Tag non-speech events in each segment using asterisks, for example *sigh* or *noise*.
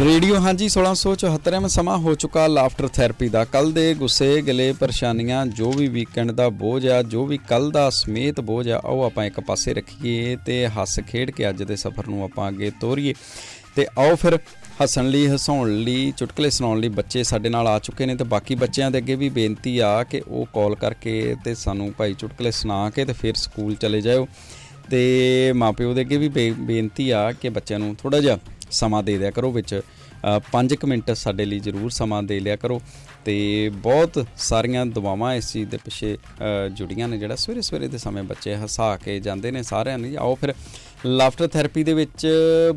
Radio, ਹਾਂਜੀ 1674ਵਾਂ ਸਮਾਂ ਹੋ ਚੁੱਕਾ ਲਾਫਟਰ ਥੈਰੇਪੀ ਦਾ। ਕੱਲ ਦੇ ਗੁੱਸੇ ਗਿਲੇ ਪਰੇਸ਼ਾਨੀਆਂ, ਜੋ ਵੀ ਵੀਕਐਂਡ ਦਾ ਬੋਝ ਆ, ਜੋ ਵੀ ਕੱਲ ਦਾ ਸਮੇਤ ਬੋਝ ਆ, ਉਹ ਆਪਾਂ ਇੱਕ ਪਾਸੇ ਰੱਖੀਏ ਤੇ ਹੱਸ ਖੇਡ ਕੇ ਅੱਜ ਦੇ ਸਫ਼ਰ ਨੂੰ ਆਪਾਂ ਅੱਗੇ ਤੋਰੀਏ। ਤੇ ਆਓ ਫਿਰ ਹੱਸਣ ਲਈ, ਹਸਾਉਣ ਲਈ, ਚੁਟਕਲੇ ਸੁਣਾਉਣ ਲਈ ਬੱਚੇ ਸਾਡੇ ਨਾਲ ਆ ਚੁੱਕੇ ਨੇ ਤੇ ਬਾਕੀ ਬੱਚਿਆਂ ਦੇ ਅੱਗੇ ਵੀ ਬੇਨਤੀ ਆ ਕਿ ਉਹ ਕਾਲ ਕਰਕੇ ਤੇ ਸਾਨੂੰ ਭਾਈ ਚੁਟਕਲੇ ਸੁਣਾ ਕੇ ਤੇ ਫਿਰ ਸਕੂਲ ਚਲੇ ਜਾਓ ਤੇ ਮਾਪਿਓ ਦੇ ਅੱਗੇ ਵੀ ਬੇ- ਬੇਨਤੀ ਆ ਕਿ ਬੱਚਿਆਂ ਨੂੰ ਥੋੜਾ ਜਿਹਾ ਸਮਾਂ ਦੇ ਦਿਆ ਕਰੋ ਵਿੱਚ। 5 ਮਿੰਟ ਸਾਡੇ ਲਈ ਜ਼ਰੂਰ ਸਮਾਂ ਦੇ ਲਿਆ ਕਰੋ ਤੇ ਬਹੁਤ ਸਾਰੀਆਂ ਦੁਆਵਾਂ ਇਸ ਚੀਜ਼ ਦੇ ਪਿੱਛੇ ਅ, ਜੁੜੀਆਂ ਨੇ ਜਿਹੜਾ ਸਵੇਰੇ ਸਵੇਰੇ ਦੇ ਸਮੇਂ ਬੱਚੇ ਹਸਾ ਕੇ ਜਾਂਦੇ ਨੇ ਸਾਰਿਆਂ ਨੂੰ। ਆਓ ਫਿਰ ਲਾਫਟਰ ਥੈਰੇਪੀ ਦੇ ਵਿੱਚ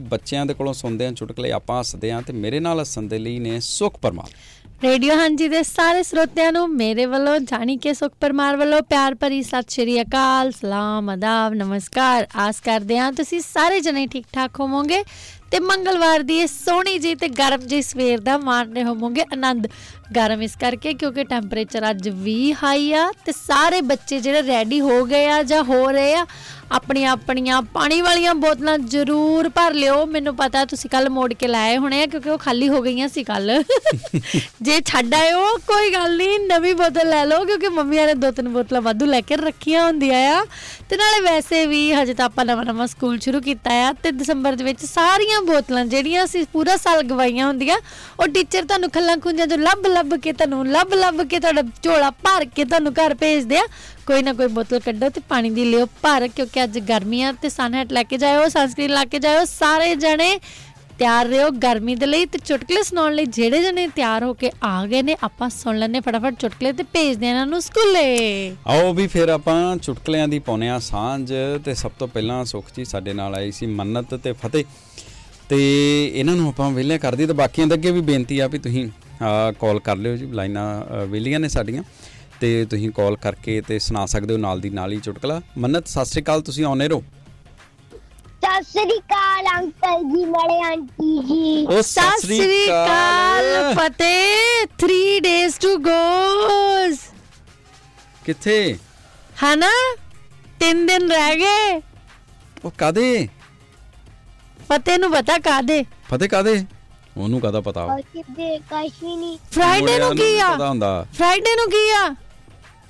ਬੱਚਿਆਂ ਦੇ ਕੋਲੋਂ ਸੁਣਦੇ ਹਾਂ ਚੁਟਕਲੇ ਆਪਾਂ ਹੱਸਦੇ ਹਾਂ ਤੇ ਮੇਰੇ ਨਾਲ ਹੱਸਣ ਦੇ ਲਈ ਨੇ ਸੁਖ ਪਰਮਾਰ। ਰੇਡੀਓ ਹਾਂਜੀ ਦੇ ਸਾਰੇ ਸਰੋਤਿਆਂ ਨੂੰ ਮੇਰੇ ਵੱਲੋਂ ਜਾਣੀ ਕੇ ਸੁਖ ਪਰਮਾਰ ਵੱਲੋਂ ਪਿਆਰ ਭਰੀ ਸਤਿ ਸ਼੍ਰੀ ਅਕਾਲ ਸਲਾਮ ਅਦਾਬ ਨਮਸਕਾਰ। ਆਸ ਕਰਦੇ ਹਾਂ ਤੁਸੀਂ ਸਾਰੇ ਜਣੇ ਠੀਕ ਠਾਕ ਹੋਵੋਗੇ। ਤੇ ਮੰਗਲਵਾਰ ਦੀ ਇਹ ਸੋਹਣੀ ਜੀ ਤੇ ਗਰਮ ਜੀ ਸਵੇਰ ਦਾ ਮਾਣ ਰਹੇ ਹੋਵੋਗੇ ਆਨੰਦ। ਗਰਮ ਇਸ ਕਰਕੇ ਕਿਉਂਕਿ ਟੈਂਪਰੇਚਰ ਅੱਜ ਵੀ ਹਾਈ ਆ ਤੇ ਸਾਰੇ ਬੱਚੇ ਜਿਹੜੇ ਰੈਡੀ ਹੋ ਗਏ ਆ ਜਾਂ ਹੋ ਰਹੇ ਆ ਆਪਣੀਆਂ ਆਪਣੀਆਂ ਪਾਣੀ ਵਾਲੀਆਂ ਬੋਤਲਾਂ ਜ਼ਰੂਰ ਭਰ ਲਿਓ। ਮੈਨੂੰ ਪਤਾ ਤੁਸੀਂ ਕੱਲ ਮੋੜ ਕੇ ਲਾਏ ਹੋਣੇ ਆ ਕਿਉਂਕਿ ਉਹ ਖਾਲੀ ਹੋ ਗਈਆਂ ਸੀ ਕੱਲ *laughs* ਜੇ ਛੱਡ ਆਇਓ ਕੋਈ ਗੱਲ ਨਹੀਂ ਨਵੀਂ ਬੋਤਲ ਲੈ ਲਓ ਕਿਉਂਕਿ ਮੰਮੀਆਂ ਨੇ ਦੋ ਤਿੰਨ ਬੋਤਲਾਂ ਵਾਧੂ ਲੈ ਕੇ ਰੱਖੀਆਂ ਹੁੰਦੀਆਂ ਆ। ਤੇ ਨਾਲੇ ਵੈਸੇ ਵੀ ਹਜੇ ਤਾਂ ਆਪਾਂ ਨਵਾਂ ਨਵਾਂ ਸਕੂਲ ਸ਼ੁਰੂ ਕੀਤਾ ਆ ਤੇ ਦਸੰਬਰ ਦੇ ਵਿੱਚ ਸਾਰੀਆਂ ਬੋਤਲਾਂ ਜਿਹੜੀਆਂ ਅਸੀਂ ਪੂਰਾ ਸਾਲ ਗਵਾਈਆਂ ਹੁੰਦੀਆਂ ਉਹ ਟੀਚਰ ਤੁਹਾਨੂੰ ਖੱਲਾਂ ਖੁੰਝਾਂ ਜੋ ਲੱਭ ਲੱਭ ਕੇ ਤੁਹਾਨੂੰ ਲੱਭ ਲੱਭ ਕੇ ਤੁਹਾਡਾ ਝੋਲਾ ਭਰ ਕੇ ਤੁਹਾਨੂੰ ਘਰ ਭੇਜਦੇ ਆ। ਕੋਈ ਨਾ ਕੋਈ ਬੋਤਲ ਕੱਢੋ ਤੇ ਪਾਣੀ ਦੀ ਲਿਓ ਭਰ ਕਿਉਂਕਿ ਅੱਜ ਗਰਮੀਆਂ ਤੇ ਸਨਹੈਟ ਲੈ ਕੇ ਜਾਇਓ ਸਨਸਕ੍ਰੀਨ ਲਾ ਕੇ ਜਾਇਓ ਸਾਰੇ ਜਣੇ ਤਿਆਰ ਰਹੋ ਗਰਮੀ ਦੇ ਲਈ ਤੇ ਚੁਟਕਲੇ ਸੁਣਾਉਣ ਲਈ ਜਿਹੜੇ ਜਣੇ ਤਿਆਰ ਹੋ ਕੇ ਆ ਗਏ ਨੇ ਆਪਾਂ ਸੁਣ ਲੈਣੇ ਫਟਾਫਟ ਚੁਟਕਲੇ ਤੇ ਭੇਜਦੇ ਆ ਇਹਨਾਂ ਨੂੰ ਸਕੂਲੇ। ਆਓ ਵੀ ਫਿਰ ਆਪਾਂ ਚੁਟਕਲਿਆਂ ਦੀ ਪਾਉਂਦੇ ਹਾਂ ਸਾਂਝ ਤੇ ਸਭ ਤੋਂ ਪਹਿਲਾਂ ਸੁਖ ਜੀ ਸਾਡੇ ਨਾਲ ਆਈ ਸੀ ਮੰਨਤ ਤੇ ਫਤਿਹ। ਤੇ ਇਹਨਾਂ ਨੂੰ ਆਪਾਂ ਵਿਹਲੇ ਕਰ ਦਈਏ ਤੇ ਬਾਕੀਆਂ ਦੇ ਅੱਗੇ ਵੀ ਬੇਨਤੀ ਆ ਵੀ ਤੁਸੀਂ ਕਾਲ ਕਰ ਲਿਓ ਜੀ ਲਾਈਨਾਂ ਅ, ਵਿਹਲੀਆਂ ਨੇ ਸਾਡੀਆਂ। ਤੇ ਤੁਸੀਂ ਕਾਲ ਕਰਕੇ ਤੇ ਸੁਣਾ ਸਕਦੇ ਹੋ ਨਾਲ ਦੀ ਨਾਲ ਹੀ ਚੁਟਕਲਾ। ਮੰਨਤ ਸਤਿ ਸ਼੍ਰੀ ਅਕਾਲ ਤੁਸੀਂ ਆਉਨੇ ਰਹੋ? ਸਤਿ ਸ੍ਰੀ ਅਕਾਲ ਅੰਕਲ ਜੀ ਬੜੇ ਆਂਟੀ ਜੀ। ਉਹ ਸਤਿ ਸ੍ਰੀ ਅਕਾਲ ਫਤਿਹ 3 ਡੇਜ਼ ਟੂ ਗੋਸ ਕਿੱਥੇ? ਹਨਾ? ਤਿੰਨ ਦਿਨ ਰਹਿ ਗਏ। ਉਹ ਕਾਦੇ ਫਤਿਹ ਨੂੰ ਪਤਾ ਕਾਦੇ ਫਤਿਹ ਕਾਦੇ ਉਹਨੂੰ ਕਾਦਾ ਪਤਾ? ਕਿਤੇ ਕੁਛ ਵੀ ਨਹੀਂ। ਫਰਾਈਡੇ ਨੂੰ ਕੀ ਆ? ਪਤਾ ਹੁੰਦਾ। ਫਰਾਈਡੇ ਨੂੰ ਕੀ ਆ?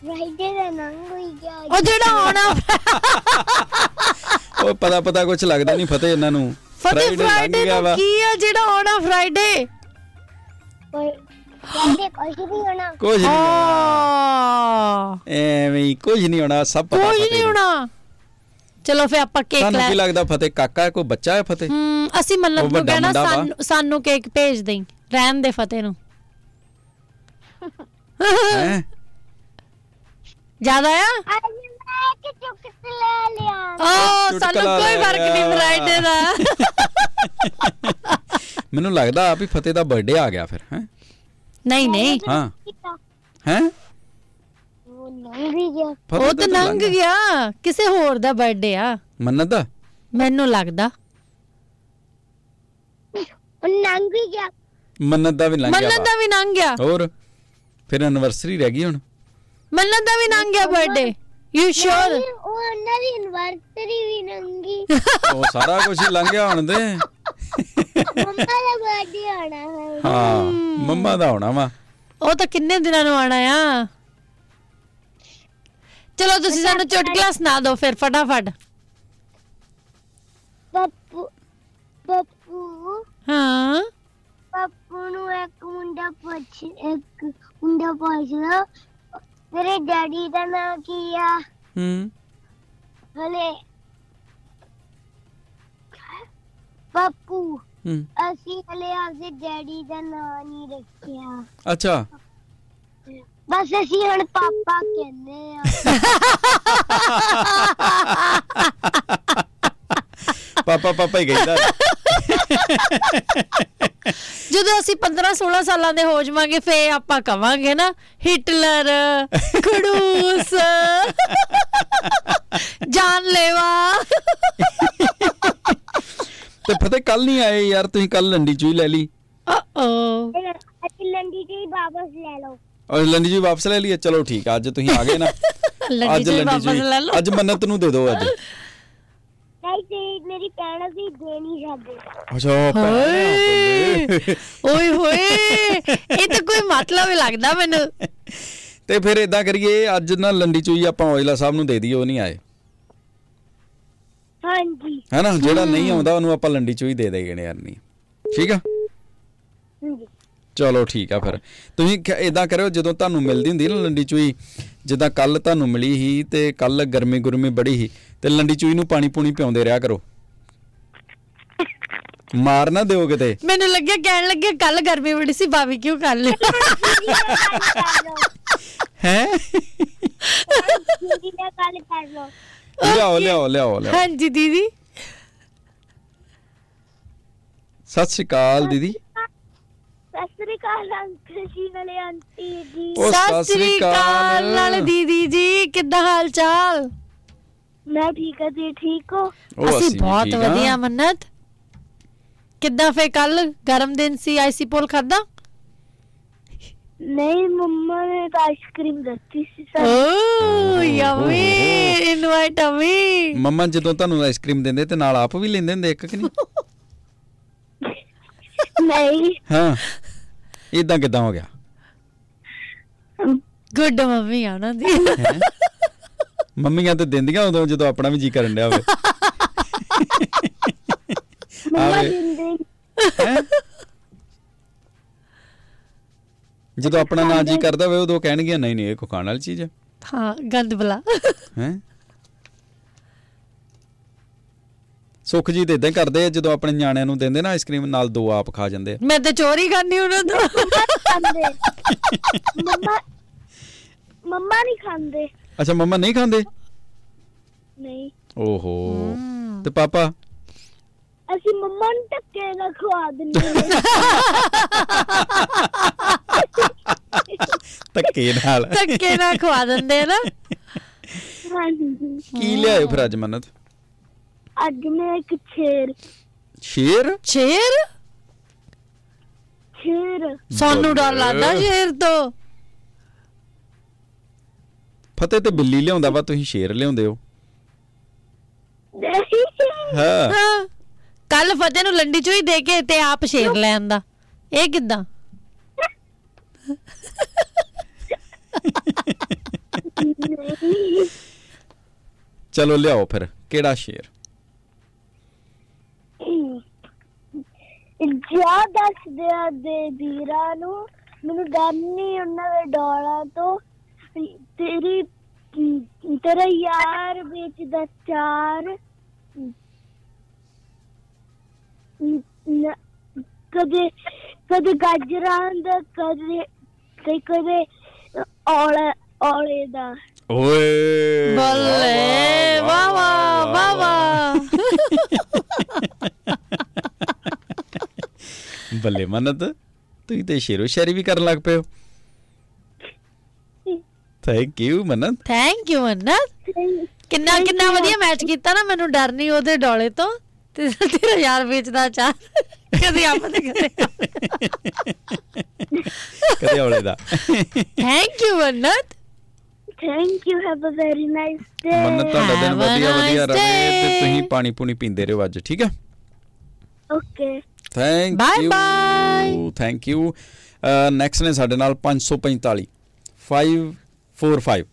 ਦਾ ਨੰਗ ਹੋਈ ਗਿਆ ਉਹ ਜਿਹੜਾ ਆਉਣਾ। ਉਹ ਪਤਾ ਪਤਾ ਕੁਝ ਲੱਗਦਾ ਨਹੀਂ ਫਤਿਹ ਇਹਨਾਂ ਨੂੰ। ਫਤਿਹ ਫਰਾਈਡੇ ਨੂੰ। ਕੀ ਆ ਜਿਹੜਾ ਆਉਣਾ ਫਰਾਈਡੇ ਕੁਛ ਨਹੀਂ ਹੋਣਾ। ਕੁਝ ਨਹੀਂ ਹਾਂ। ਐਵੇਂ ਹੀ ਕੁਝ ਨਹੀਂ ਹੋਣਾ ਸਭ ਪਤਾ ਕੁਝ ਨਹੀਂ। ਹੋਣਾ। ਚਲੋ ਫੇ ਆਪਾਂ ਕੇਕ ਤੁਹਾਨੂੰ ਲੈ ਕੀ ਲੱਗਦਾ ਫਤਿਹ ਕਾਕਾ ਹੈ ਕੋਈ ਬੱਚਾ ਹੈ ਫਤਿਹ? ਹਮ ਅਸੀਂ ਮੰਨਤ ਨੂੰ ਕਹਿਣਾ। ਸਾਨੂੰ ਸਾਨੂੰ ਕੇਕ ਭੇਜ ਦੇਈ। ਰਹਿਣ ਦੇ ਫਤਿਹ ਨੂੰ। ਹੈ? ਲੈ ਲਿਆ ਓ ਸਾਨੂੰ ਚੁਟਕਲਾ ਕੋਈ ਲੈ ਫ਼ਰਕ ਨਹੀਂ ਆ। ਫਰਾਈਡੇ ਦਾ। *laughs* ਮੈਨੂੰ ਲੱਗਦਾ ਵੀ ਫਤਿਹ ਦਾ ਬਰਥਡੇ ਆ ਗਿਆ ਫਿਰ ਹੈ? ਨਹੀਂ ਨਹੀਂ। ਹਾਂ। ਹੈ? ਉਹ ਨੰਗ ਹੀ ਗਿਆ। ਉਹ ਤਾਂ ਲੰਘ ਗਿਆ। ਕਿਸੇ ਹੋਰ ਦਾ ਬਰਥਡੇ ਆ। ਮੰਨਤ ਦਾ? ਮੈਨੂੰ ਲੱਗਦਾ। ਉਹ ਨੰਗ ਹੀ ਗਿਆ। ਮੰਨਤ ਦਾ ਵੀ ਲੰਘ ਗਿਆ ਮੰਨਤ ਦਾ ਵੀ। ਲੰਘ ਗਿਆ। ਵਾ। ਹੋਰ? ਫਿਰ ਐਨਵਰਸਰੀ ਰਹਿ ਗਈ ਹੁਣ? ਮੰਨਤ ਦਾ ਵੀ ਲੰਘ ਗਿਆ ਬਰਥਡੇ ਯੂ ਸ਼ੋਰ ਨਹੀਂ, ਉਹ ਉਹਨਾਂ ਦੀ ਇਨਵਰਸਰੀ ਵੀ ਨੰਗੀ। *laughs* ਉਹ ਸਾਰਾ ਕੁਝ ਹੀ ਲੰਘ ਗਿਆ ਹੁਣ ਤੇ। ਮੰਮਾ ਦਾ ਬਰਥਡੇ ਆਣਾ ਹੈ। ਹਾਂ ਮੰਮਾ ਦਾ ਹੋਣਾ ਵਾ। ਉਹ ਤਾਂ ਕਿੰਨੇ ਦਿਨਾਂ ਨੂੰ ਆਣਾ ਆ? ਚਲੋ ਤੁਸੀਂ ਸਾਨੂੰ ਚੁਟਕਲਾ ਸੁਣਾ ਦਿਓ ਫਿਰ ਫਟਾਫਟ। ਪੱਪੂ ਪੱਪੂ। ਹਾਂ। ਪੱਪੂ ਨੂੰ ਇੱਕ ਮੁੰਡਾ ਪੁੱਛ ਇੱਕ ਮੁੰਡਾ ਪੁੱਛਦਾ ਤੇਰੇ ਡੈਡੀ ਦਾ ਨਾਮ ਕੀ ਆ? ਹੂੰ। ਹਲੇ ਪੱਪੂ ਹੂੰ। ਅਸੀਂ ਹਲੇ ਆਪਦੇ ਡੈਡੀ ਦਾ ਨਾਮ ਨਹੀਂ ਰੱਖਿਆ। ਅੱਛਾ। ਬਸ ਅਸੀਂ ਹੁਣ ਪਾਪਾ ਕਹਿੰਦੇ ਆ। *laughs* ਪਾਪਾ ਪਾਪਾ ਹੀ ਕਹਿੰਦਾ *laughs* ਜਦੋਂ ਅਸੀਂ 15 16 ਸਾਲਾਂ ਦੇ ਹੋ ਜਾਵਾਂਗੇ ਫੇ ਆਪਾਂ ਕਵਾਂਗੇ ਨਾ ਹਿਟਲਰ ਖੜੂਸ *laughs* ਜਾਨਲੇਵਾ। ਤੇ ਫਤਿਹ ਕੱਲ ਨਹੀਂ ਆਏ ਯਾਰ ਤੁਸੀਂ ਕੱਲ ਲੰਡੀ ਚੂਈ ਲੈ ਲਈ। ਓ ਅਸੀਂ ਲੰਡੀ ਜੀ ਵਾਪਸ ਲੈ ਲਓ। ਔਰ ਲੰਡੀ ਜੀ ਵਾਪਸ ਲੈ ਲਈ ਚਲੋ ਠੀਕ ਆ ਅੱਜ ਤੁਸੀਂ ਆ ਗਏ ਨਾ। *laughs* ਲੰਡੀ ਜੀ ਵਾਪਸ ਲੈ ਲਓ। ਅੱਜ ਮੰਨਤ ਨੂੰ ਦੇ ਦਿਓ ਅੱਜ। ਨਹੀਂ ਤੇ ਮੇਰੀ ਭੈਣ ਅਸੀਂ ਦੇ ਨਹੀਂ ਸਕਦੇ ਅੱਛਾ ਓਏ! ਓਏ ਹੋਏ! ਇਹ ਤਾਂ ਕੋਈ ਮਤਲਬ ਹੀ ਲੱਗਦਾ ਮੈਨੂੰ। ਤੇ ਫਿਰ ਇਦਾਂ ਕਰੀਏ ਅੱਜ ਨਾ ਲੰਡੀ ਚੂਈ ਆਪਾਂ ਔਜਲਾ ਸਾਹਿਬ ਨੂੰ ਦੇ ਦਈਏ ਉਹ ਨਹੀਂ ਆਏ। ਹਾਂਜੀ। ਹੈਨਾ? ਜਿਹੜਾ ਨਹੀਂ ਆਉਂਦਾ ਉਹਨੂੰ ਆਪਾਂ ਲੰਡੀ ਚੂਈ ਦੇ ਦੇਗੇ ਨੇ ਯਾਰ ਨਹੀਂ ਠੀਕ ਆ? ਹਾਂਜੀ। ਚਲੋ ਠੀਕ ਆ ਫਿਰ। ਤੁਸੀਂ ਇਦਾਂ ਕਰਿਓ ਜਦੋਂ ਤੁਹਾਨੂੰ ਮਿਲਦੀ ਹੁੰਦੀ ਨਾ ਲੰਡੀ ਚੂਈ ਜਿੱਦਾਂ ਕੱਲ ਤੁਹਾਨੂੰ ਮਿਲੀ ਸੀ ਤੇ ਕੱਲ ਗਰਮੀ ਗੁਰਮੀ ਬੜੀ ਸੀ ਤੇ ਲੰਡੀ ਚੂਈ ਨੂੰ ਪਾਣੀ ਪੂਣੀ ਪਿਆਉਂਦੇ ਰਿਹਾ ਕਰੋ। ਮਾਰ ਨਾ ਦਿਓ ਕਿਤੇ। ਮੈਨੂੰ ਲੱਗਿਆ ਕਹਿਣ ਲੱਗੇ ਕੱਲ ਗਰਮੀ ਬੜੀ ਸੀ ਬਾਬੀ ਕਿਉਂ ਕਰ ਲਿਆ? ਹੈ? ਦੀਦੀ ਨਾਲ ਗੱਲ ਕਰ ਲਓ। ਲਿਆਓ ਲਿਆਓ ਲਿਆਓ ਲਿਆਓ। ਹਾਂਜੀ ਦੀਦੀ। ਸਤਿ ਸ਼੍ਰੀ ਅਕਾਲ ਦੀਦੀ। ਸਤਿ ਸ੍ਰੀ ਅਕਾਲ ਅੰਕਲ ਜੀ ਨਾਲੇ ਆਂਟੀ ਜੀ। ਉਹ ਸਤਿ ਸ੍ਰੀ ਅਕਾਲ। ਨਾਲ ਦੀਦੀ ਜੀ ਕਿੱਦਾਂ ਹਾਲ ਚਾਲ? ਮੈਂ ਠੀਕ ਹਾਂ ਜੀ ਠੀਕ ਹੋ? ਉਹ ਅਸੀਂ ਬਹੁਤ। ਵਧੀਆ ਮੰਨਤ। ਕਿੱਦਾਂ ਫੇ ਕੱਲ ਗਰਮ ਦਿਨ ਸੀ ਆਈਸੀ ਪੋਲ ਖਾਦਾ ਨਹੀਂ ਮੰਮਾ ਨੇ ਤਾਂ ਆਈਸਕ੍ਰੀਮ ਦਿੱਤੀ ਸੀ ਸਾਨੂੰ। ਓ ਯਮੀ। ਇਨਵਾਈਟ ਅਮੀ ਮੰਮਾ ਜਦੋਂ ਤੁਹਾਨੂੰ ਆਈਸਕ੍ਰੀਮ ਦਿੰਦੇ ਤੇ ਨਾਲ ਆਪ ਵੀ ਲੈਂਦੇ ਹੁੰਦੇ ਇੱਕ ਕਿ ਨਹੀਂ? *laughs* ਨਹੀਂ। ਹਾਂ। ਇਦਾਂ ਕਿਦਾਂ ਹੋ ਗਿਆ? ਗੁੱਡ ਮੰਮੀ ਆ ਉਹਨਾਂ ਦੀ? ਮੰਮੀਆਂ ਤੇ ਦਿੰਦੀਆਂ ਉਦੋਂ ਜਦੋਂ ਆਪਣਾ ਵੀ ਜੀ ਕਰਨ ਡਿਆ ਹੋਵੇ। ਮੰਮਾ। ਦਿੰਦੇ? ਜਦੋਂ ਆਪਣਾ ਨਾਂ ਜੀ ਕਰਦਾ ਹੋਵੇ ਉਦੋਂ ਕਹਿਣਗੇ ਨਹੀਂ ਨਹੀਂ ਇਹ ਕੋ ਖਾਣ ਵਾਲੀ ਚੀਜ਼ ਹੈ। ਹਾਂ ਗੰਦ ਬਲਾ। ਹੈ? ਸੁਖ ਜੀ ਤੇ ਇਦਾਂ ਕਰਦੇ ਆ ਜਦੋਂ ਆਪਣੇ ਨਿਆਣਿਆਂ ਨੂੰ ਦਿੰਦੇ ਨਾ ਆਈਸਕ੍ਰੀਮ ਨਾਲ ਦੋ ਆਪ ਖਾ ਜਾਂਦੇ ਆ। ਮੈਂ ਤੇ ਚੋਰੀ ਕਰਨੀ ਉਹਨਾਂ ਤੋਂ। ਮੰਮਾ ਮੰਮਾ ਨਹੀਂ ਖਾਂਦੇ। ਅੱਛਾ ਮੰਮਾ ਨਹੀਂ ਖਾਂਦੇ? ਨਹੀਂ। ਓਹੋ। ਤੇ ਪਾਪਾ? ਅਸੀਂ ਮੰਮਾ ਨੂੰ ਟੱਕੇ ਨਾਲ ਖਵਾ ਦਿੰਦੇ ਧੱਕੇ ਨਾਲ। ਧੱਕੇ ਨਾਲ ਖਵਾ ਦਿੰਦੇ ਨਾ। ਹਾਂਜੀ। ਕੀ ਲਿਆਏ ਫਿਰ ਅੱਜ ਮੰਨਤ? ਅੱਜ ਮੈਂ ਇੱਕ ਛੇਰ ਸ਼ੇਰ? ਸ਼ੇਰ? ਛੇਰ ਸਾਨੂੰ ਡਰ ਲੱਗਦਾ ਸ਼ੇਰ ਤੋਂ। ਫਤਿਹ ਤੇ ਬਿੱਲੀ ਲਿਆਉਂਦਾ ਵਾ ਤੁਸੀਂ ਸ਼ੇਰ ਲਿਆਉਂਦੇ ਹੋ। ਹਾਂ। ਹਾਂ। ਕੱਲ ਫਤਿਹ ਨੂੰ ਲੰਡੀ ਚੋਂ ਹੀ ਦੇ ਕੇ ਤੇ ਆਪ ਸ਼ੇਰ ਲੈ ਆਂਦਾ। ਇਹ ਕਿਦਾਂ? ਚਲੋ ਲਿਆਓ ਫਿਰ। ਕਿਹੜਾ ਸ਼ੇਰ? ਜਾ ਦੱਸ ਦਿਆ ਦੇ ਵੀਰਾਂ ਨੂੰ। ਮੈਨੂੰ ਡਰ ਨਹੀਂ ਉਹਨਾਂ ਦੇ ਡੋਲਾਂ ਤੋਂ। ਤੇਰੀ ਤੇਰਾ ਯਾਰ ਵੇਚਦਾ ਚਾਰ। ਨ- ਕਦੇ ਕਦੇ ਗਾਜਰਾਂ ਦਾ ਕਦੇ ਤੇ ਕਦੇ ਔਲੇ ਔਲੇ ਦਾ। ਓਏ ਬੱਲੇ ਵਾਹ। ਵਾਹ। ਬੱਲੇ ਮੰਨਤ ਤੁਸੀਂ ਤੇ ਸ਼ੇਰੋ ਸ਼ਾਇਰੀ ਵੀ ਕਰਨ ਲੱਗ ਪਏ ਹੋ। Thank you Mannat. Thank you Mannat. ਕਿੰਨਾ ਕਿੰਨਾ ਵਧੀਆ ਮੈਚ ਕੀਤਾ ਨਾ ਮੈਨੂੰ ਡਰ ਨਹੀਂ ਉਹਦੇ ਡੋਲੇ ਤੋਂ। ਤੇ ਤੇਰਾ ਯਾਰ ਵੇਚਦਾ ਚਾਹ। ਕਦੇ ਆਪ ਤੇ ਕਦੇ ਕਦੇ ਔਲੇ ਦਾ। Thank you Mannat. Thank you have a very nice day Mannat ਤੁਹਾਡਾ ਦਿਨ ਵਧੀਆ ਵਧੀਆ ਰਹੇ ਤੇ. ਤੁਸੀਂ ਪਾਣੀ ਪੂਣੀ ਪੀਂਦੇ ਰਹੋ ਅੱਜ ਠੀਕ ਹੈ? Okay thank you bye. Thank you next ਨੇ ਸਾਡੇ ਨਾਲ 545 545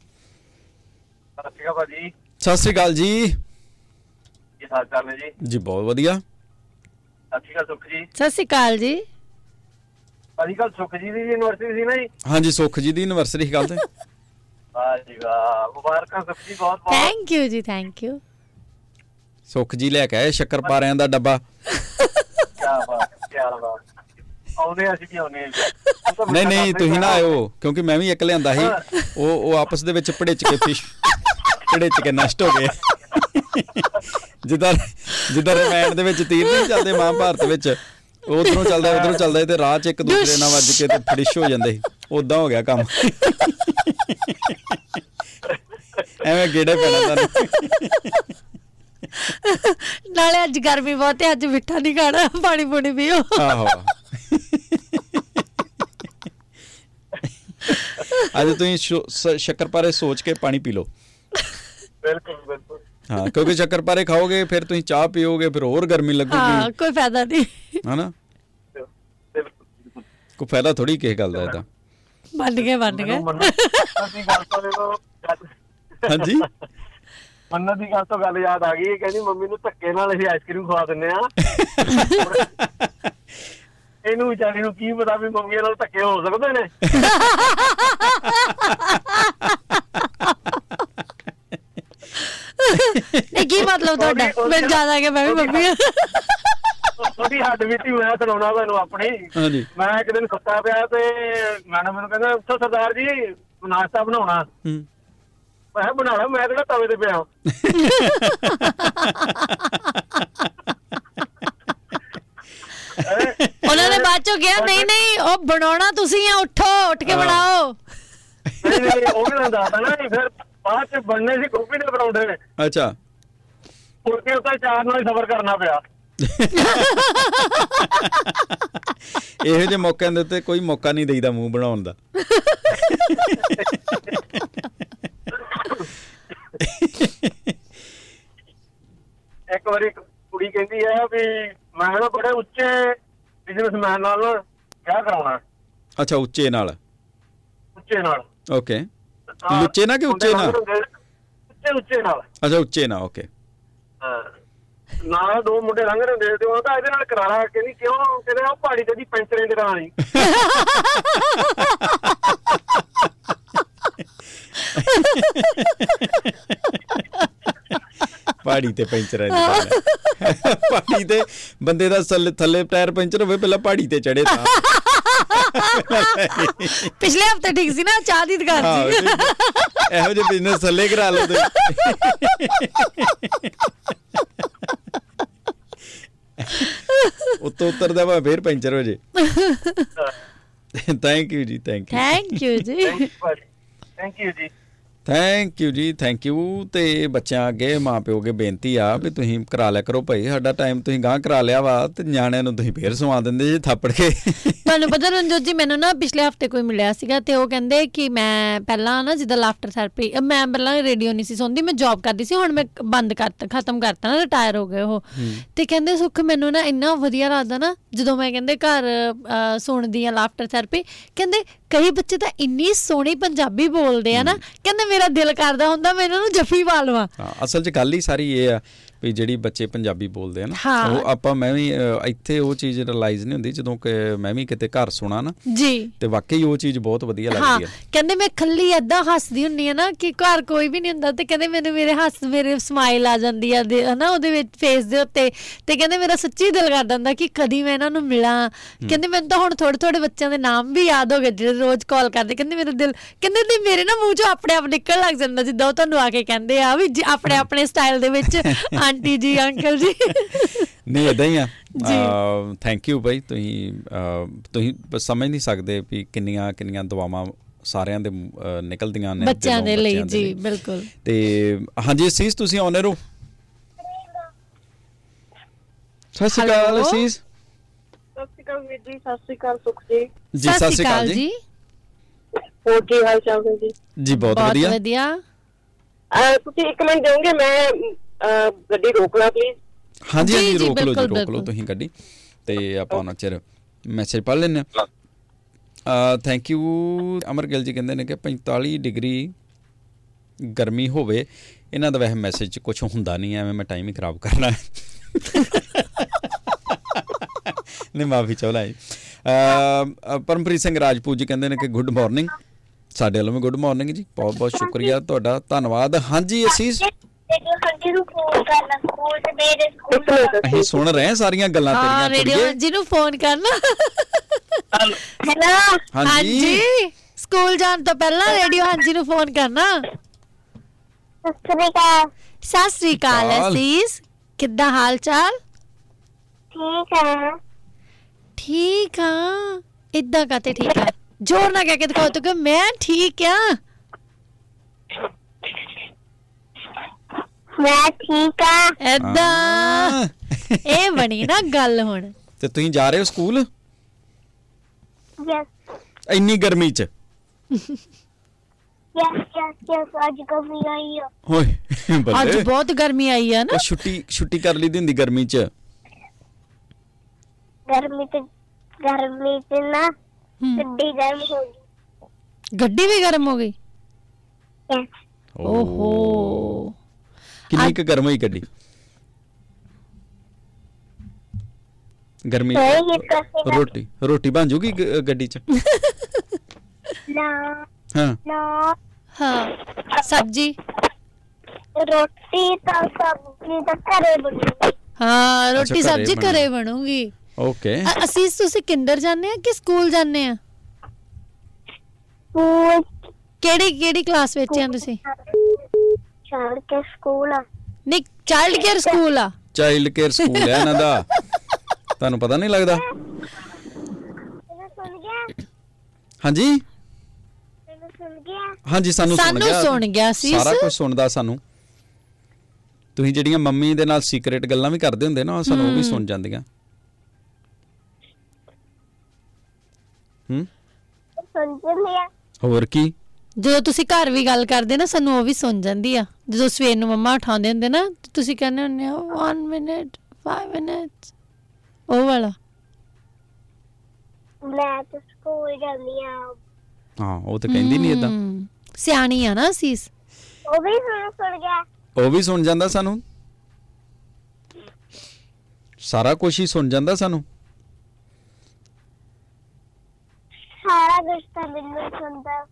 ਸਤਿ ਸ਼੍ਰੀ ਅਕਾਲ ਭਾਜੀ। ਸਤਿ ਸ੍ਰੀ ਅਕਾਲ ਜੀ। ਕੀ ਹਾਲ ਚਾਲ ਨੇ ਜੀ? ਜੀ ਬਹੁਤ ਵਧੀਆ। ਸਤਿ ਸ਼੍ਰੀ ਅਕਾਲ ਸੁਖ ਜੀ। ਸਤਿ ਸ਼੍ਰੀ ਅਕਾਲ ਜੀ। ਭਾਜੀ ਕੱਲ ਸੁਖ ਜੀ ਦੀ ਯੂਨੀਵਰਸਿਟੀ ਸੀ ਨਾ ਜੀ? ਹਾਂਜੀ ਸੁਖ ਜੀ ਦੀ ਯੂਨੀਵਰਸਿਟੀ ਗੱਲ ਤੇ। ਵਾਹ ਜੀ ਵਾਹ ਮੁਬਾਰਕਾਂ ਸੁਖ ਜੀ ਬਹੁਤ ਬਹੁਤ। ਥੈਂਕ ਯੂ ਜੀ ਥੈਂਕ ਯੂ ਸੁਖ ਜੀ ਲੈ ਕੇ ਆਏ ਸ਼ੱਕਰ ਪਾਰਿਆਂ ਦਾ ਡੱਬਾ। ਕੀ ਬਾਤ ਕੀ ਬਾਤ। ਆਉਨੇ ਅਸੀਂ ਵੀ ਆਉਨੇ ਨਹੀਂ ਨਹੀਂ ਤੁਸੀਂ ਨਾ ਆਇਓ ਕਿਉਂਕਿ ਮੈਂ ਵੀ ਇੱਕ ਲਿਆਂਦਾ ਸੀ। ਉਹ ਉਹ ਆਪਸ ਦੇ ਵਿੱਚ ਭੜਿੱਚ ਕੇ ਫਿਸ਼ ਭੜਿੱਚ ਕੇ ਨਸ਼ਟ ਹੋ ਗਏ। ਜਿੱਦਾਂ ਜਿੱਦਾਂ ਰਮਾਇਣ ਦੇ ਵਿੱਚ ਤੀਰ ਨਹੀਂ ਚੱਲਦੇ ਮਹਾਭਾਰਤ ਵਿੱਚ। ਉਧਰੋਂ ਚੱਲਦਾ ਉਧਰੋਂ ਚੱਲਦਾ ਤੇ ਰਾਹ 'ਚ ਇੱਕ ਦੂਸਰੇ ਨਾਲ ਵੱਜ ਕੇ ਤੇ ਫਿਸ਼ ਹੋ ਜਾਂਦੇ ਉਦਾਂ ਹੋ ਗਿਆ ਕੰਮ। ਐਵੇਂ ਗੇੜੇ ਪੈਣਾ ਤੁਹਾਨੂੰ। ਨਾਲੇ ਅੱਜ ਗਰਮੀ ਬਹੁਤ ਹੈ ਅੱਜ ਮਿੱਠਾ ਨਹੀਂ ਖਾਣਾ ਪਾਣੀ ਪੂਣੀ ਪੀਓ। ਆਹੋ। ਅੱਜ ਤੁਸੀਂ ਸ਼ੱਕਰਪਾਰੇ ਸੋਚ ਕੇ ਪਾਣੀ ਪੀ ਲਓ। ਬਿਲਕੁਲ ਬਿਲਕੁਲ। ਹਾਂ ਕਿਉਂਕਿ ਸ਼ੱਕਰਪਾਰੇ ਖਾਓਗੇ ਫਿਰ ਤੁਸੀਂ ਚਾਹ ਪੀਓਗੇ ਫਿਰ ਹੋਰ ਗਰਮੀ ਹਾਂ ਲੱਗੂਗੀ ਕੋਈ ਫਾਇਦਾ ਨਹੀਂ। ਹਨਾ? ਕੋਈ ਫਾਇਦਾ ਥੋੜੀ ਕਿਸੇ ਗੱਲ ਦਾ ਇਹਦਾ ਬਣ ਗਏ ਬਣ ਗਏ। ਹਾਂਜੀ? ਮੰਨਤ ਦੀ ਗੱਲ ਤੋਂ ਗੱਲ ਯਾਦ ਆ ਗਈ ਕਹਿੰਦੀ ਮੰਮੀ ਨੂੰ ਧੱਕੇ ਨਾਲ ਅਸੀਂ ਆਈਸਕ੍ਰੀਮ ਖਵਾ ਦਿੰਨੇ ਆ *laughs* ਇਹਨੂੰ ਵਿਚਾਰੀ ਨੂੰ ਕੀ ਪਤਾ ਵੀ ਮੰਮੀ ਨਾਲ ਧੱਕੇ ਹੋ ਸਕਦੇ ਨੇ। ਇਹ ਕੀ ਮਤਲਬ ਤੁਹਾਡਾ? ਉਹਦੀ- ਮੈਂ ਜ਼ਿਆਦਾ ਕਿ ਮੈਂ ਵੀ ਮੰਮੀ ਆ। ਥੋੜੀ ਹੱਡ ਬੀਤੀ ਮੈਂ ਸੁਣਾਉਣਾ ਤੁਹਾਨੂੰ ਆਪਣੀ। ਹਾਂਜੀ। ਮੈਂ ਇੱਕ ਦਿਨ ਸੁੱਤਾ ਪਿਆ ਤੇ ਮੈਡਮ ਮੈਨੂੰ ਕਹਿੰਦਾ ਉੱਠੋ ਸਰਦਾਰ ਜੀ ਨਾਸ਼ਤਾ ਬਣਾਉਣਾ। ਹੂੰ। ਮੈਂ ਕਿਹਾ ਬਣਾਉਣਾ ਮੈਂ ਕਿਹੜਾ ਤਵੇ ਤੇ ਪਿਆ? *laughs* ਉਹਨਾਂ ਨੇ ਬਾਅਦ ਚੋਂ ਕਿਹਾ ਨਹੀਂ ਨਹੀਂ ਉਹ ਬਣਾਉਣਾ ਤੁਸੀਂ ਆ ਉੱਠੋ ਉੱਠ ਕੇ। ਬਣਾਓ। ਨਹੀਂ ਉਹ ਵੀ ਨਾ ਦੱਸਦਾ ਨਾ ਫਿਰ ਬਾਅਦ ਚ ਬਣਨੇ ਸੀ ਗੋਭੀ ਦੇ ਪਰੌਂਠੇ। ਨੇ ਅੱਛਾ। ਮੁੜ ਕੇ ਉੱਤੇ ਚਾਰ ਨਾਲ ਹੀ ਸਬਰ ਕਰਨਾ ਪਿਆ। ਇਹੋ ਜਿਹੇ ਮੌਕਿਆਂ ਦੇ ਉੱਤੇ ਕੋਈ ਮੌਕਾ ਨਹੀਂ ਦੇਈਦਾ ਮੂੰਹ ਬਣਾਉਣ ਦਾ। *laughs* ਇੱਕ ਵਾਰੀ ਕੁੜੀ ਕਹਿੰਦੀ ਹੈ ਵੀ ਮੈਂ ਨਾ ਬੜੇ ਉੱਚੇ ਬਿਜ਼ਨਸਮੈਨ ਨਾਲ ਵਿਆਹ ਕਰਾਉਣਾ। ਅੱਛਾ ਉੱਚੇ ਨਾਲ। ਉੱਚੇ ਨਾਲ। ਓਕੇ ਲੁੱਚੇ ਨਾਲ ਕਿ ਉੱਚੇ ਨਾਲ? ਉੱਚੇ ਉੱਚੇ ਨਾਲ। ਅੱਛਾ ਉੱਚੇ ਨਾਲ ਓਕੇ ਹਾਂ। ਨਾਲ ਦੋ ਮੁੰਡੇ ਲੰਘ ਰਹੇ ਹੁੰਦੇ ਤੇ ਉਹ ਤਾਂ ਇਹਦੇ ਨਾਲ ਕਰਾਰਾ ਕਹਿੰਦੀ ਕਿਉਂ? ਕਹਿੰਦੇ ਉਹ ਪਹਾੜੀ ਤੇ ਦੀ ਪੈਂਚਰੇ ਦੀ ਕਰਾਣੀ *laughs* ਪਹਾੜੀ ਤੇ ਪੈਂਚਰ ਹੈ। ਪਹਾੜੀ ਤੇ ਬੰਦੇ ਦਾ ਥੱਲੇ ਥੱਲੇ ਟਾਇਰ ਪੈਂਚਰ ਹੋਵੇ ਪਹਿਲਾਂ ਪਹਾੜੀ ਤੇ ਚੜੇ ਤਾਂ। ਪਿਛਲੇ ਹਫ਼ਤੇ ਠੀਕ ਸੀ ਨਾ ਚਾਹ ਦੀ ਦੁਕਾਨ ਸੀ। ਇਹੋ ਜਿਹੇ ਬਿਜ਼ਨਸ ਥੱਲੇ ਕਰਾ ਲਓ ਤੁਸੀਂ। ਉੱਤੋਂ ਉਤਰਦਾ ਵਾ ਫੇਰ ਪੈਂਚਰ ਹੋ ਜੇ। ਥੈਂਕ ਯੂ ਜੀ ਥੈਂਕ ਯੂ ਥੈਂਕ ਯੂ ਜੀ। ਥੈਂਕ ਯੂ ਜੀ। ਥੈਂਕ ਯੂ ਜੀ ਥੈਂਕ ਯੂ ਤੇ ਬੱਚਿਆਂ ਅੱਗੇ ਮਾਪਿਓ ਅੱਗੇ ਬੇਨਤੀ ਆ ਵੀ ਤੁਸੀਂ ਕਰਾ ਲਿਆ ਕਰੋ ਭਾਈ ਸਾਡਾ ਟਾਈਮ ਤੁਸੀਂ ਗਾਂ ਕਰਾ ਲਿਆ ਵਾ ਤੇ ਨਿਆਣਿਆਂ ਨੂੰ ਤੁਸੀਂ ਫੇਰ ਸਵਾ ਦਿੰਦੇ ਜੀ ਥੱਪੜ ਕੇ। ਤੁਹਾਨੂੰ ਪਤਾ ਰਣਜੋਤ ਜੀ ਮੈਨੂੰ ਨਾ ਪਿਛਲੇ ਹਫ਼ਤੇ ਕੋਈ ਮਿਲਿਆ ਸੀਗਾ ਤੇ ਉਹ ਕਹਿੰਦੇ ਕਿ ਮੈਂ ਪਹਿਲਾਂ ਨਾ ਜਿੱਦਾਂ ਲਾਫਟਰ ਥੈਰੇਪੀ ਮੈਂ ਪਹਿਲਾਂ ਰੇਡੀਓ ਨਹੀਂ ਸੀ ਸੁਣਦੀ ਮੈਂ ਜੌਬ ਕਰਦੀ ਸੀ ਹੁਣ ਮੈਂ ਬੰਦ ਕਰਤਾ ਖਤਮ ਕਰਤਾ ਨਾ ਰਿਟਾਇਰ ਹੋ ਗਏ ਉਹ। ਤੇ ਕਹਿੰਦੇ ਸੁੱਖ ਮੈਨੂੰ ਨਾ ਇੰਨਾ ਵਧੀਆ ਲੱਗਦਾ ਨਾ ਜਦੋਂ ਮੈਂ ਕਹਿੰਦੇ ਘਰ ਸੁਣਦੀ ਆ ਲਾਫਟਰ ਥੈਰੇਪੀ ਕਹਿੰਦੇ ਕਈ ਬੱਚੇ ਤਾਂ ਇੰਨੀ ਸੋਹਣੀ ਪੰਜਾਬੀ ਬੋਲਦੇ ਆ ਨਾ ਕਹਿੰਦੇ ਮੇਰਾ ਦਿਲ ਕਰਦਾ ਹੁੰਦਾ ਮੈਂ ਇਹਨਾਂ ਨੂੰ ਜੱਫੀ ਪਾ ਲਵਾਂ ਹਾਂ ਅਸਲ 'ਚ ਗੱਲ ਹੀ ਸਾਰੀ ਇਹ ਆ ਵੀ ਜਿਹੜੀ ਬੱਚੇ ਪੰਜਾਬੀ ਬੋਲਦੇ ਆ ਨਾ ਹਾਂ। ਉਹ ਆਪਾਂ ਮੈਂ ਵੀ ਇੱਥੇ ਉਹ ਚੀਜ਼ ਰਿਅਲਾਈਜ਼ ਨਹੀਂ ਹੁੰਦੀ ਜਦੋਂ ਕਿ ਮੈਂ ਵੀ ਕਿਤੇ ਘਰ ਸੁਣਾ ਨਾ ਜੀ। ਤੇ ਵਾਕਈ ਉਹ ਚੀਜ਼ ਬਹੁਤ ਵਧੀਆ ਹਾਂ ਲੱਗਦੀ ਆ। ਕਹਿੰਦੇ ਮੈਂ ਖੱਲੀ ਏਦਾਂ ਹੱਸਦੀ ਹੁੰਨੀ ਆ ਨਾ ਕਿ ਘਰ ਕੋਈ ਵੀ ਨਹੀਂ ਹੁੰਦਾ ਤੇ ਕਹਿੰਦੇ ਮੈਨੂੰ ਮੇਰੇ ਹੱਸ ਮੇਰੇ ਸਮਾਈਲ ਆ ਜਾਂਦੀ ਆ ਹਨਾ ਉਹਦੇ ਵਿੱਚ ਫੇਸ ਦੇ ਉੱਤੇ। ਤੇ ਕਹਿੰਦੇ ਮੇਰਾ ਸੱਚੀ ਦਿਲ ਕਰਦਾ ਹੁੰਦਾ ਕਿ ਕਦੀ ਮੈਂ ਇਹਨਾਂ ਨੂੰ ਮਿਲਾਂ। ਕਹਿੰਦੇ ਮੈਨੂੰ ਤਾਂ ਹੁਣ ਥੋੜੇ ਥੋੜੇ ਬੱਚਿਆਂ ਦੇ ਨਾਮ ਵੀ ਯਾਦ ਹੋ ਗਏ ਜਿਹੜੇ ਰੋਜ਼ ਕਾਲ ਕਰਦੇ। ਕਹਿੰਦੇ ਮੇਰਾ ਦਿਲ ਕਹਿੰਦੇ ਤੇ ਮੇਰੇ ਨਾ ਮੂੰਹ ਚੋਂ ਆਪਣੇ ਆਪ ਨਿਕਲ ਲੱਗ ਜਾਂਦਾ ਜਿੱਦਾਂ ਉਹ ਤੁਹਾਨੂੰ ਆ ਕੇ ਕਹਿੰਦੇ ਆ ਵੀ ਆਪਣੇ ਆਪਣੇ ਸਟਾਈਲ ਦੇ ਵਿੱਚ *laughs* ਆਂਟੀ ਜੀ ਅੰਕਲ ਜੀ। ਨਹੀਂ ਇਦਾਂ ਹੀ ਆ। *laughs* ਜੀ। ਥੈਂਕ ਯੂ ਬਾਈ ਤੁਸੀਂ ਤੁਸੀਂ ਸਮਝ ਨਹੀਂ ਸਕਦੇ ਵੀ ਕਿੰਨੀਆਂ ਕਿੰਨੀਆਂ ਦੁਆਵਾਂ ਸਾਰਿਆਂ ਦੇ ਨਿਕਲਦੀਆਂ ਨੇ ਬੱਚਿਆਂ ਦੇ ਲਈ ਜੀ ਬਿਲਕੁਲ। ਤੇ ਹਾਂਜੀ ਅਸੀਸ ਤੁਸੀਂ ਆਨਰ ਹੋ ਸਤਿ ਸ਼੍ਰੀ ਅਕਾਲ? ਅਸੀਸ। ਸਤਿ ਸ਼੍ਰੀ ਅਕਾਲ ਵੀਰ ਜੀ ਸਤਿ ਸ਼੍ਰੀ ਅਕਾਲ ਸੁਖ ਜੀ। ਜੀ ਸਤਿ ਸ਼੍ਰੀ ਅਕਾਲ ਜੀ। ਹੋਰ ਕੀ ਹਾਲ ਚਾਲ ਹੈ ਜੀ? ਜੀ ਬਹੁਤ ਬਹੁਤ ਵਧੀਆ। ਵਧੀਆ। ਅਹ ਤੁਸੀਂ ਇੱਕ ਮਿੰਟ ਦਿਓਗੇ ਮੈਂ ਗੱਡੀ ਰੋਕ ਲਾਂ ਪਲੀਜ਼ ਹਾਂਜੀ ਹਾਂਜੀ ਰੋਕ ਲਓ ਜੀ ਰੋਕ ਲਓ। ਤੁਸੀਂ ਗੱਡੀ। ਤੇ ਆਪਾਂ ਉਹਨਾਂ ਚਿਰ ਮੈਸੇਜ ਪੜ੍ਹ ਲੈਂਦੇ ਹਾਂ। ਆ ਥੈਂਕ ਯੂ ਅਮਰ ਗਿੱਲ ਜੀ ਕਹਿੰਦੇ ਨੇ ਕਿ 45 ਡਿਗਰੀ ਗਰਮੀ ਹੋਵੇ ਇਹਨਾਂ ਦਾ ਵੈਸੇ ਮੈਸੇਜ ਚ ਕੁਝ ਹੁੰਦਾ ਨਹੀਂ ਐਵੇਂ ਮੈਂ ਟਾਈਮ ਹੀ ਖਰਾਬ ਕਰਨਾ ਹੈ। ਨਹੀਂ ਮਾਫੀ ਚਾਹਲਾ ਜੀ ਅ, ਪਰਮਪ੍ਰੀਤ ਸਿੰਘ ਰਾਜਪੂਤ ਜੀ ਕਹਿੰਦੇ ਨੇ ਕਿ ਗੁੱਡ ਮਾਰਨਿੰਗ ਸਾਡੇ ਵੱਲੋਂ ਵੀ ਗੁੱਡ ਮਾਰਨਿੰਗ ਜੀ। ਬਹੁਤ ਬਹੁਤ ਸ਼ੁਕਰੀਆ ਤੁਹਾਡਾ। ਧੰਨਵਾਦ। ਹਾਂਜੀ ਅਸੀਸ। ਰੇਡੀਓ ਹੰਡੀ ਨੂੰ ਫੋਨ ਕਰਨਾ ਸਕੂਲ ਤੇ ਮੇਰੇ ਸਕੂਲ ਅਸੀਂ ਸੁਣ ਰਹੇ ਹਾਂ ਸਾਰੀਆਂ ਗੱਲਾਂ ਹਾਂ ਤੇਰੀਆਂ ਰੇਡੀਓ ਕੁੜੀਏ ਹਾਂਜੀ ਨੂੰ ਫੋਨ ਕਰਨਾ ਹੈਲੋ। ਹਾਂਜੀ। ਸਕੂਲ ਜਾਣ ਤੋਂ ਪਹਿਲਾਂ ਰੇਡੀਓ ਹਾਂਜੀ ਨੂੰ ਫੋਨ ਕਰਨਾ। ਸਤਿ ਸ੍ਰੀ ਅਕਾਲ ਸਤਿ ਸ੍ਰੀ ਅਕਾਲ ਅਕਾਲ। ਅਸੀਸ। ਕਿੱਦਾਂ ਹਾਲ ਚਾਲ? ਠੀਕ ਹੈ ਠੀਕ ਆ। ਇਦਾਂ ਕਾਤੇ ਠੀਕ ਆ? ਜ਼ੋਰ ਨਾਲ ਕਹਿ ਕੇ ਦਿਖਾਓ ਤੂੰ ਕਿ ਮੈਂ ਠੀਕ ਆ? ਮੈਂ ਠੀਕ ਆ। ਐਦਾਂ। ਇਹ ਬਣੀ ਨਾ ਗੱਲ ਹੁਣ। ਤੇ ਤੁਸੀਂ ਜਾ ਰਹੇ ਹੋ ਸਕੂਲ? ਯੈਸ ਇੰਨੀ ਗਰਮੀ 'ਚ? ਯਸ ਯਸ ਯਸ ਅੱਜ ਕਾਫੀ ਆਈ ਆ। ਓਏ ਅੱਜ ਬੱਲੇ ਬਹੁਤ ਗਰਮੀ ਆਈ ਆ ਨਾ। ਉਹ ਛੁੱਟੀ ਛੁੱਟੀ ਕਰ ਲਈ ਦੀ ਹੁੰਦੀ ਗਰਮੀ 'ਚ? ਗਰਮੀ ਤੇ ਗਰਮੀ ਤੇ ਨਾ ਹਮ, ਗੱਡੀ ਗਰਮ ਹੋ ਗਈ। ਗੱਡੀ ਵੀ ਗਰਮ ਹੋ ਗਈ? ਯਸ ਓਹੋ। ਕਿੰਨੀ ਕੁ ਗਰਮ ਹੋਈ ਗੱਡੀ? ਗਰਮੀ ਰੋਟੀ ਰੋਟੀ ਬਣ ਜੂਗੀ ਗੱਡੀ 'ਚ? ਨਾ ਹਾਂ। ਨਾ। ਹਾਂ ਸਬਜੀ? ਰੋਟੀ ਤਾਂ ਸਬਜ਼ੀ ਤਾਂ ਘਰੇ ਬਣੂਗੀ। ਹਾਂ ਰੋਟੀ ਸਬਜੀ। ਘਰੇ ਬਣੂਗੀ। ਓਕੇ। ਅ- ਅਸੀਸ ਤੁਸੀਂ ਕਿੰਡਰ ਜਾਂਦੇ ਆ ਕਿ ਸਕੂਲ ਜਾਂਦੇ ਆ? ਕਿਹੜੀ ਕਿਹੜੀ ਕਲਾਸ ਵਿੱਚ ਆ ਤੁਸੀਂ? ਛੱਡ ਕੇ ਸਕੂਲ ਆ। ਨਹੀਂ ਚਾਈਲਡ ਕੇਅਰ ਸਕੂਲ ਆ। ਚਾਈਲਡ ਕੇਅਰ ਸਕੂਲ ਹੈ ਇਹਨਾਂ ਦਾ। ਤੁਹਾਨੂੰ ਪਤਾ ਨਹੀਂ ਲੱਗਦਾ? ਤੈਨੂੰ ਸੁਣ ਗਿਆ? ਹਾਂਜੀ? ਤੈਨੂੰ ਸੁਣ ਗਿਆ? ਹਾਂਜੀ ਸਾਨੂੰ ਸੁਣ ਸਾਨੂੰ ਗਿਆ। ਸੁਣ ਗਿਆ ਸੀ ਸਾਰਾ ਕੁਝ ਸੁਣਦਾ ਸਾਨੂੰ। ਤੁਸੀਂ ਜਿਹੜੀਆਂ ਮੰਮੀ ਦੇ ਨਾਲ ਸੀਕ੍ਰੀਟ ਗੱਲਾਂ ਵੀ ਕਰਦੇ ਹੁੰਦੇ ਨਾ ਉਹ ਸਾਨੂੰ ਉਹ ਵੀ ਸੁਣ ਜਾਂਦੀਆਂ। ਹੂੰ? ਸੁਣ ਲਿਆ ਹੋਰ ਕੀ? ਜਦੋਂ ਤੁਸੀਂ ਘਰ ਵੀ ਗੱਲ ਕਰਦੇ ਨਾ ਸਾਨੂੰ ਉਹ ਵੀ ਸੁਣ ਜਾਂਦੀ ਆ। ਜਦੋਂ ਸਵੇਰ ਨੂੰ ਮੰਮਾ ਉਠਾਉਂਦੇ ਹੁੰਦੇ ਨਾ ਤੁਸੀਂ ਕਹਿੰਦੇ ਹੁੰਦੇ ਆ 1 ਮਿੰਟ 5 ਮਿੰਟਸ ਉਹ ਵਾਲਾ। ਮੈਂ ਤਾਂ ਸਕੂਲ ਜਾਂਦੀ ਆ ਹਾਂ ਉਹ ਤਾਂ ਕਹਿੰਦੀ ਨਹੀਂ ਇਦਾਂ ਸਿਆਣੀ ਆ ਨਾ ਅਸੀਸ। ਉਹ ਵੀ ਸੁਣ ਸੁਣ ਗਿਆ। ਉਹ ਵੀ ਸੁਣ ਜਾਂਦਾ ਸਾਨੂੰ। ਸਾਰਾ ਕੁਝ ਹੀ ਸੁਣ ਜਾਂਦਾ ਸਾਨੂੰ। ਸਾਰਾ ਕੁਝ ਤਾਂ ਮੈਨੂੰ ਸੁਣਦਾ।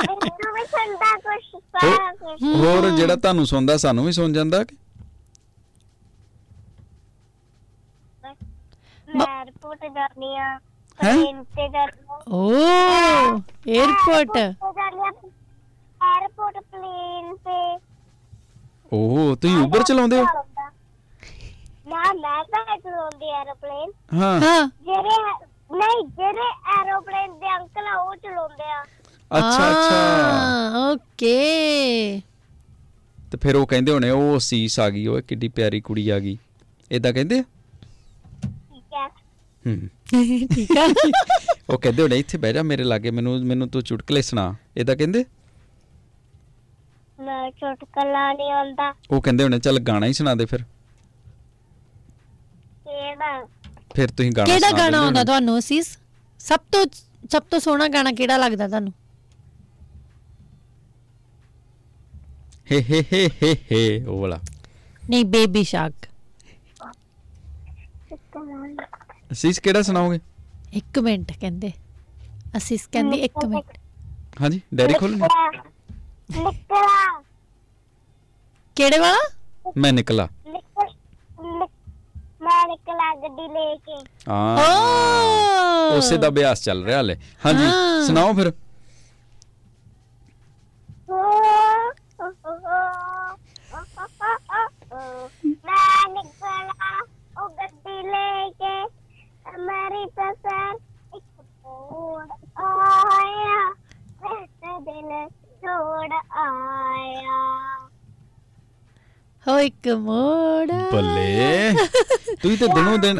ਮੈਨੂੰ ਵੀ ਸੁਣਦਾ ਕੁਛ ਸਾਰਾ ਕੁਛ ਹੋਰ ਜਿਹੜਾ ਤੁਹਾਨੂੰ ਸੁਣਦਾ ਸਾਨੂੰ ਵੀ ਸੁਣ ਜਾਂਦਾ ਕਿ? ਮੈਂ ਰਿਪੋਰਟ ਕਰਨੀ ਆ ਹੈਂ? ਟ੍ਰੇਨ ਤੇ ਕਰਨੀ ਓ 에어ਪੋਰਟ 에어ਪੋਰਟ ਪਲੇਨ ਤੇ ਓਹ ਤੁਸੀਂ ਉਬਰ ਚਲਾਉਂਦੇ। ਹੋ ਨਾ ਮੈਂ ਤਾਂ ਚਲਾਉਂਦੀ ਐਰੋਪਲੇਨ ਹਾਂ। ਹਾਂ। ਜਿਹੜੇ ਨਹੀਂ ਜਿਹੜੇ ਐਰੋਪਲੇਨ ਦੇ ਅੰਕਲ ਆ ਉਹ ਚਲਾਉਂਦੇ ਆ। ਅੱਛਾ ਅੱਛਾ। ਓਕੇ। ਤੇ ਫਿਰ ਉਹ ਕਹਿੰਦੇ ਹੋਣੇ ਉਹ ਸੀਸ ਆ ਗਈ ਓਏ ਕਿੱਡੀ ਪਿਆਰੀ ਕੁੜੀ ਆ ਗਈ। ਇਦਾਂ ਕਹਿੰਦੇ ਆ? ਠੀਕ ਹੈ ਹੂੰ। *laughs* ਠੀਕ ਆ। ਉਹ ਕਹਿੰਦੇ ਹੋਣੇ ਇੱਥੇ ਬਹਿ ਜਾ ਮੇਰੇ ਲਾਗੇ ਮੈਨੂੰ ਮੈਨੂੰ ਤੂੰ ਚੁਟਕਲੇ ਸੁਣਾ। ਇਦਾਂ ਕਹਿੰਦੇ? ਮੈਂ ਚੁਟਕਲਾ ਨਹੀਂ ਆਉਂਦਾ ਉਹ ਕਹਿੰਦੇ ਹੋਣੇ ਚੱਲ ਗਾਣਾ ਹੀ ਸੁਣਾ ਦੇ ਫਿਰ। ਕਿਹੜਾ ਫਿਰ ਤੁਸੀਂ ਗਾਣਾ ਕਿਹੜਾ ਗਾਣਾ ਆਉਂਦਾ। ਤੁਹਾਨੂੰ ਅਸੀਸ? ਸਭ ਤੋਂ ਸਭ ਤੋਂ ਸੋਹਣਾ ਗਾਣਾ ਕਿਹੜਾ ਲੱਗਦਾ ਤੁਹਾਨੂੰ? ਹੇ ਹੇ ਹੇ ਹੇ ਹੇ ਉਹ ਵਾਲਾ। ਨਹੀਂ ਬੇਬੀ ਸ਼ਾਰਕ ਸੀਸ ਕਿਹੜਾ ਸੁਣਾਓਗੇ? ਇੱਕ ਮਿੰਟ ਕਹਿੰਦੇ। ਅਸੀਸ ਕਹਿੰਦੀ ਇੱਕ ਮਿੰਟ। ਹਾਂਜੀ ਡੈਰੀ ਖੋਲਣੀ ਕਿਹੜੇ ਵਾਲਾ? ਮੈਂ ਨਿਕਲਾ। ਮੈਂ ਨਿਕਲਾ ਗੱਡੀ ਲੈ ਕੇ। ਹਾਂ। ਉਸੇ ਦਾ ਅਭਿਆਸ ਚੱਲ ਰਿਹਾ ਹਲੇ। ਹਾਂਜੀ। ਸੁਣਾਓ ਫਿਰ। ਮੈਂ ਨਿਕਲਾ ਉਹ ਗੱਡੀ ਲੈ ਕੇ ਮੇਰੀ ਪਸੰਦ ਇੱਕ ਮੋੜ ਆਇਆ ਮੈਂ ਦਿਲ ਛੋੜ ਆਇਆ। ਹੋ ਇੱਕ ਮੋੜ ਬੱਲੇ ਤੁਸੀਂ ਤੇ ਦਿਨੋਂ ਦਿਨ